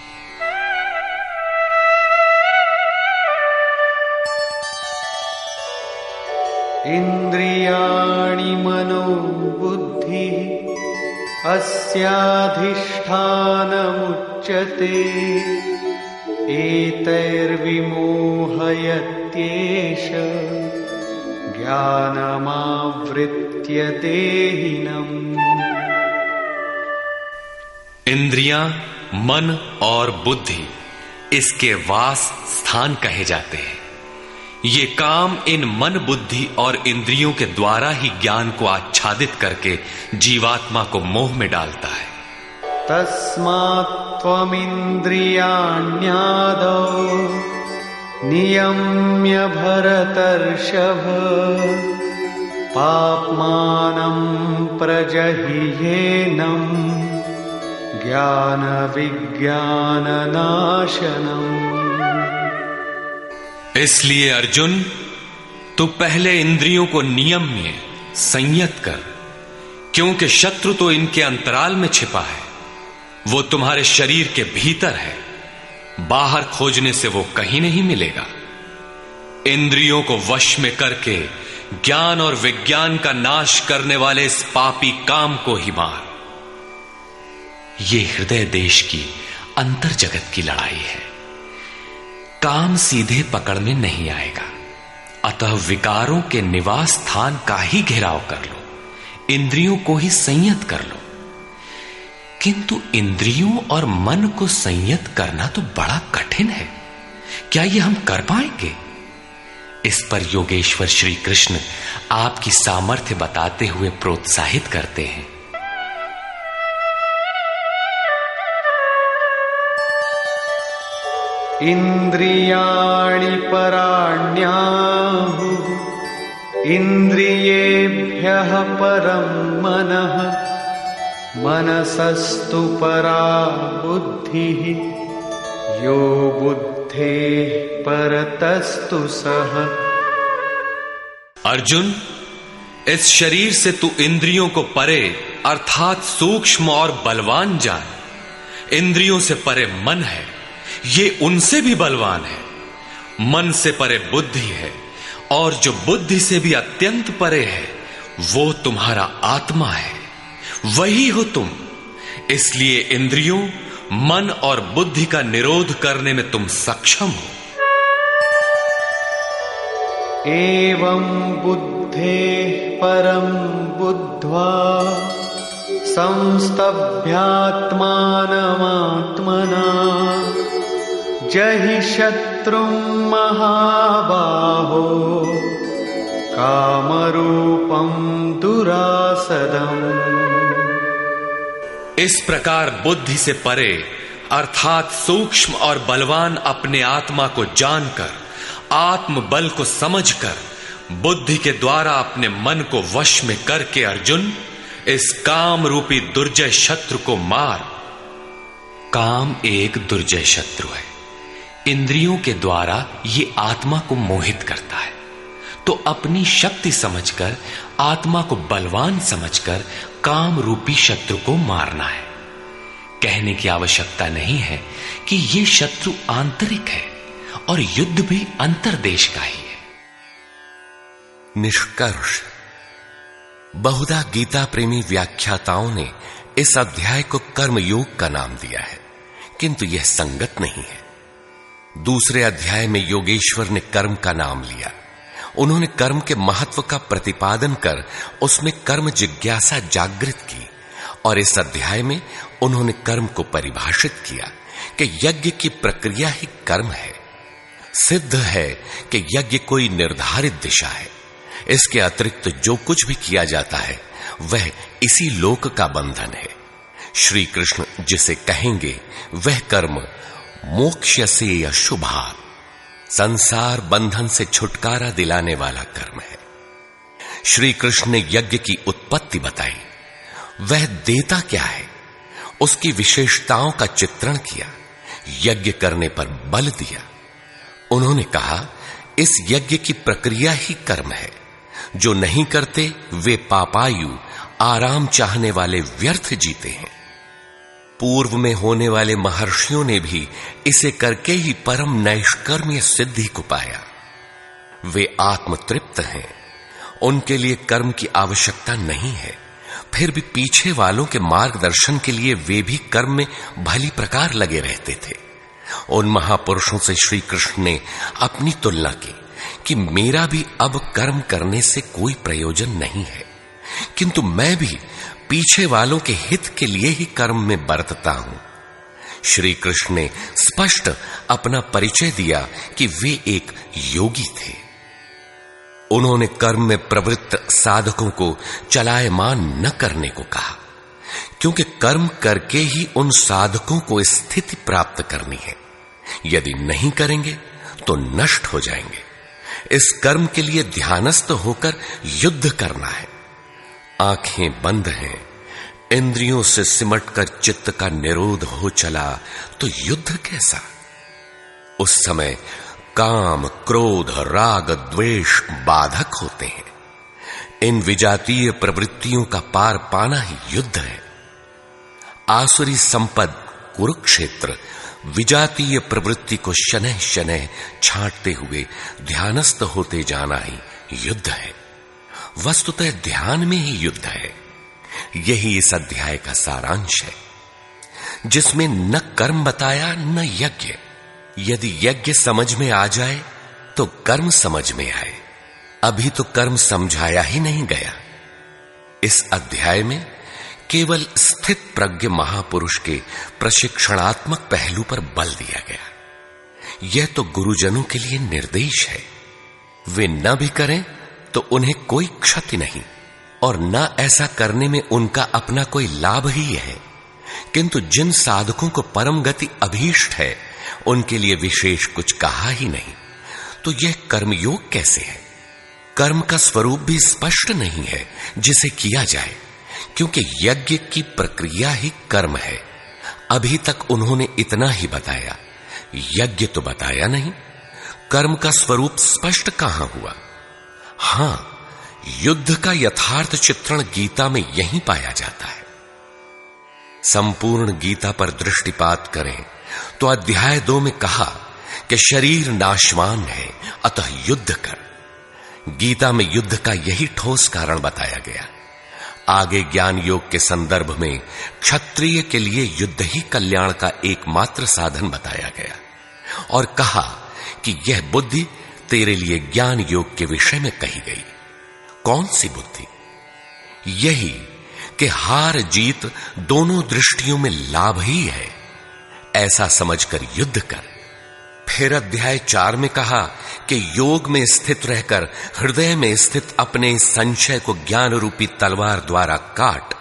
इन्द्रियाणि मनो बुद्धिः, अस्याधिष्ठानमुच्यते। एतैर्विमोहयत्येष ज्ञानमावृत्य देहिनम्।
इंद्रियाँ मन और बुद्धि इसके वास स्थान कहे जाते हैं। ये काम इन मन बुद्धि और इंद्रियों के द्वारा ही ज्ञान को आच्छादित करके जीवात्मा को मोह में डालता है।
तस्मात् त्वमिन्द्रियाण्यादौ नियम्य भरतर्षभ पाप्मानं प्रजहियेनम् ज्ञानविज्ञाननाशनम्।
इसलिए अर्जुन, तू पहले इंद्रियों को नियम में संयत कर, क्योंकि शत्रु तो इनके अंतराल में छिपा है। वो तुम्हारे शरीर के भीतर है। बाहर खोजने से वो कहीं नहीं मिलेगा। इंद्रियों को वश में करके
ज्ञान और विज्ञान का नाश करने वाले इस पापी काम को ही मार। ये हृदय देश की अंतर जगत की लड़ाई है। काम सीधे पकड़ में नहीं आएगा। अतः विकारों के निवास स्थान का ही घेराव कर लो। इंद्रियों को ही संयत कर लो। किंतु इंद्रियों और मन को संयत करना तो बड़ा कठिन है। क्या यह हम कर पाएँगे? इस पर योगेश्वर श्री कृष्ण आपकी सामर्थ्य बताते हुए प्रोत्साहित करते हैं।
इन्द्रियाणि पराण्याहुः इन्द्रियेभ्यः परं मनः। मनसस्तु परा बुद्धिः, यो बुद्धेः परतस्तु सह
अर्जुन, इस शरीर से तू इंद्रियों को परे, अर्थात सूक्ष्म और बलवान जान। इंद्रियों से परे मन है, ये उनसे भी बलवान है। मन से परे बुद्धि है, और जो बुद्धि से भी अत्यंत परे है, वो तुम्हारा आत्मा है। वही हो तुम। इसलिए इंद्रियों, मन और बुद्धि का निरोध करने में तुम सक्षम हो।
एवं बुद्धेः परं बुद्ध्वा संस्तभ्यात्मानमात्मना। जहि शत्रुं महाबाहो, कामरूपं दुरासदम्।
इस प्रकार बुद्धि से परे, अर्थात सूक्ष्म और बलवान अपने आत्मा को जानकर आत्म बल को समझकर, बुद्धि के द्वारा अपने मन को वश में करके अर्जुन, इस काम रूपी दुर्जय शत्रु को मार। काम एक दुर्जय शत्रु है। इंद्रियों के द्वारा ये आत्मा को मोहित करता है। तो अपनी शक्ति समझकर, आत्मा को बलवान समझकर काम रूपी शत्रु को मारना है। कहने की आवश्यकता नहीं है कि ये शत्रु आंतरिक है और युद्ध भी अंतरदेश का ही है।
निष्कर्ष। बहुधा गीता प्रेमी व्याख्याताओं ने इस अध्याय को कर्म योग का नाम दिया है, किंतु यह संगत नहीं है। दूसरे अध्याय में योगेश्वर ने कर्म का नाम लिया। उन्होंने कर्म के महत्व का प्रतिपादन कर उसमें कर्म जिज्ञासा जागृत की और इस अध्याय में उन्होंने कर्म को परिभाषित किया कि यज्ञ की प्रक्रिया ही कर्म है। सिद्ध है कि यज्ञ कोई निर्धारित दिशा है। इसके अतिरिक्त जो कुछ भी किया जाता है, वह इसी लोक का बंधन है। श्री कृष्ण जिसे कहेंगे, वह कर्म मोक्ष से अशुभा संसार बंधन से छुटकारा दिलाने वाला कर्म है। श्री कृष्ण ने यज्ञ की उत्पत्ति बताई। वह देता क्या है? उसकी विशेषताओं का चित्रण किया, यज्ञ करने पर बल दिया। उन्होंने कहा, इस यज्ञ की प्रक्रिया ही कर्म है। जो नहीं करते, वे पापायु, आराम चाहने वाले व्यर्थ जीते हैं। पूर्व में होने वाले महर्षियों ने भी इसे करके ही परम नैष्कर्म्य सिद्धि को पाया। वे आत्मतृप्त हैं। उनके लिए कर्म की आवश्यकता नहीं है। फिर भी पीछे वालों के मार्गदर्शन के लिए वे भी कर्म में भली प्रकार लगे रहते थे। उन महापुरुषों से श्री कृष्ण ने अपनी तुलना की कि मेरा भी अब कर्म करने से कोई प्रयोजन नहीं है। किंतु मैं भी पीछे वालों के हित के लिए ही कर्म में बरतता हूँ। श्री कृष्ण ने स्पष्ट अपना परिचय दिया कि वे एक योगी थे। उन्होंने कर्म में प्रवृत्त साधकों को चलायमान न करने को कहा, क्योंकि कर्म करके ही उन साधकों को स्थिति प्राप्त करनी है। यदि नहीं करेंगे तो नष्ट हो जाएँगे। इस कर्म के लिए ध्यानस्थ होकर युद्ध करना है। आँखें बंद हैं। इंद्रियों से सिमटकर चित्त का निरोध हो चला तो युद्ध कैसा? उस समय काम, क्रोध, राग, द्वेष बाधक होते हैं। इन विजातीय प्रवृत्तियों का पार पाना ही युद्ध है। आसुरी संपद, कुरुक्षेत्र, विजातीय प्रवृत्ति को शनह शनह छांटते हुए ध्यानस्थ होते जाना ही युद्ध है। वस्तुतः ध्यान में ही युद्ध है। यही इस अध्याय का सारांश है, जिसमें न कर्म बताया, न यज्ञ। यदि यज्ञ समझ में आ जाए तो कर्म समझ में आए। अभी तो कर्म समझाया ही नहीं गया। इस अध्याय में केवल स्थित प्रज्ञ महापुरुष के प्रशिक्षणात्मक पहलू पर बल दिया गया। यह तो गुरुजनों के लिए निर्देश है। वे न भी करें तो उन्हें कोई क्षति नहीं, और न ऐसा करने में उनका अपना कोई लाभ ही है। किंतु जिन साधकों को परम गति अभीष्ट है, उनके लिए विशेष कुछ कहा ही नहीं। तो यह कर्मयोग कैसे है? कर्म का स्वरूप भी स्पष्ट नहीं है जिसे किया जाए, क्योंकि यज्ञ की प्रक्रिया ही कर्म है। अभी तक उन्होंने इतना ही बताया। यज्ञ तो बताया नहीं। कर्म का स्वरूप स्पष्ट कहाँ हुआ? हाँ, युद्ध का यथार्थ चित्रण गीता में यही पाया जाता है। संपूर्ण गीता पर दृष्टिपात करें तो अध्याय दो में कहा कि शरीर नाशवान है, अतः युद्ध कर। गीता में युद्ध का यही ठोस कारण बताया गया। आगे ज्ञान योग के संदर्भ में क्षत्रिय के लिए युद्ध ही कल्याण का एकमात्र साधन बताया गया। और कहा कि यह बुद्धि तेरे लिए ज्ञान योग के विषय में कही गई। कौन सी बुद्धि? यही कि हार जीत दोनों दृष्टियों में लाभ ही है। ऐसा समझकर युद्ध कर। फिर अध्याय चार में कहा कि योग में स्थित रहकर हृदय में स्थित अपने संशय को ज्ञान रूपी तलवार द्वारा काट।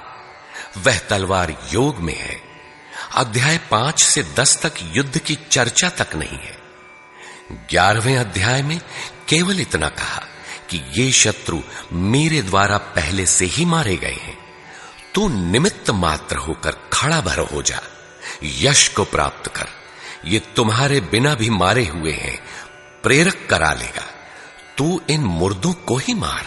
वह तलवार योग में है। अध्याय पाँच से दस तक युद्ध की चर्चा तक नहीं है। ग्यारहवें अध्याय में केवल इतना कहा कि ये शत्रु मेरे द्वारा पहले से ही मारे गए हैं। तू निमित्त मात्र होकर खड़ा भर हो जा, यश को प्राप्त कर। ये तुम्हारे बिना भी मारे हुए हैं, प्रेरक करा लेगा। तू इन मुर्दों को ही मार।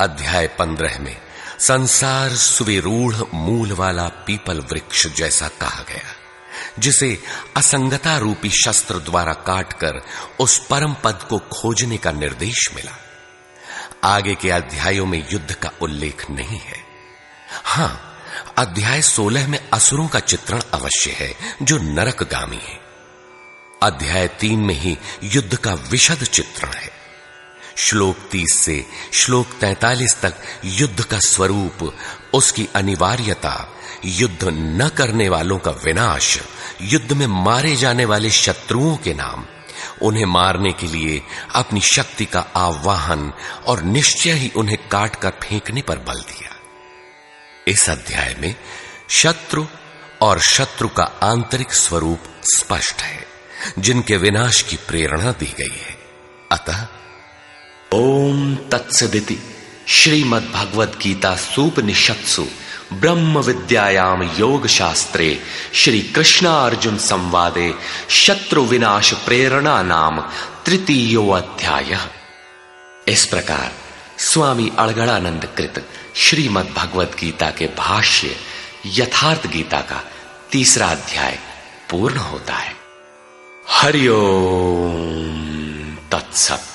अध्याय पंद्रह में, संसार सुविरूढ़ मूल वाला पीपल वृक्ष जैसा कहा गया। जिसे असंगता रूपी शस्त्र द्वारा काटकर उस परम पद को खोजने का निर्देश मिला। आगे के अध्यायों में युद्ध का उल्लेख नहीं है। हाँ, अध्याय 16 में असुरों का चित्रण अवश्य है, जो नरकगामी है। अध्याय तीन में ही युद्ध का विशद चित्रण है। श्लोक तीस से श्लोक तैतालीस तक युद्ध का स्वरूप, उसकी अनिवार्यता युद्ध न करने वालों का विनाश, युद्ध में मारे जाने वाले शत्रुओं के नाम, उन्हें मारने के लिए अपनी शक्ति का आह्वान और निश्चय ही उन्हें काट कर फेंकने पर बल दिया। इस अध्याय में शत्रु और शत्रु का आंतरिक स्वरूप स्पष्ट है, जिनके विनाश की प्रेरणा दी गई है। अतः,
ओम तत्सदिति श्रीमद भगवद गीता सुपनिषत्सु। ब्रह्म विद्यायाम योग शास्त्रे श्री कृष्ण अर्जुन संवादे शत्रु विनाश प्रेरणा नाम तृतीयो अध्याय इस प्रकार स्वामी अड़गड़ानंद कृत श्रीमद भगवद गीता के भाष्य यथार्थ गीता का तीसरा अध्याय पूर्ण होता है। हरिओम तत्सत।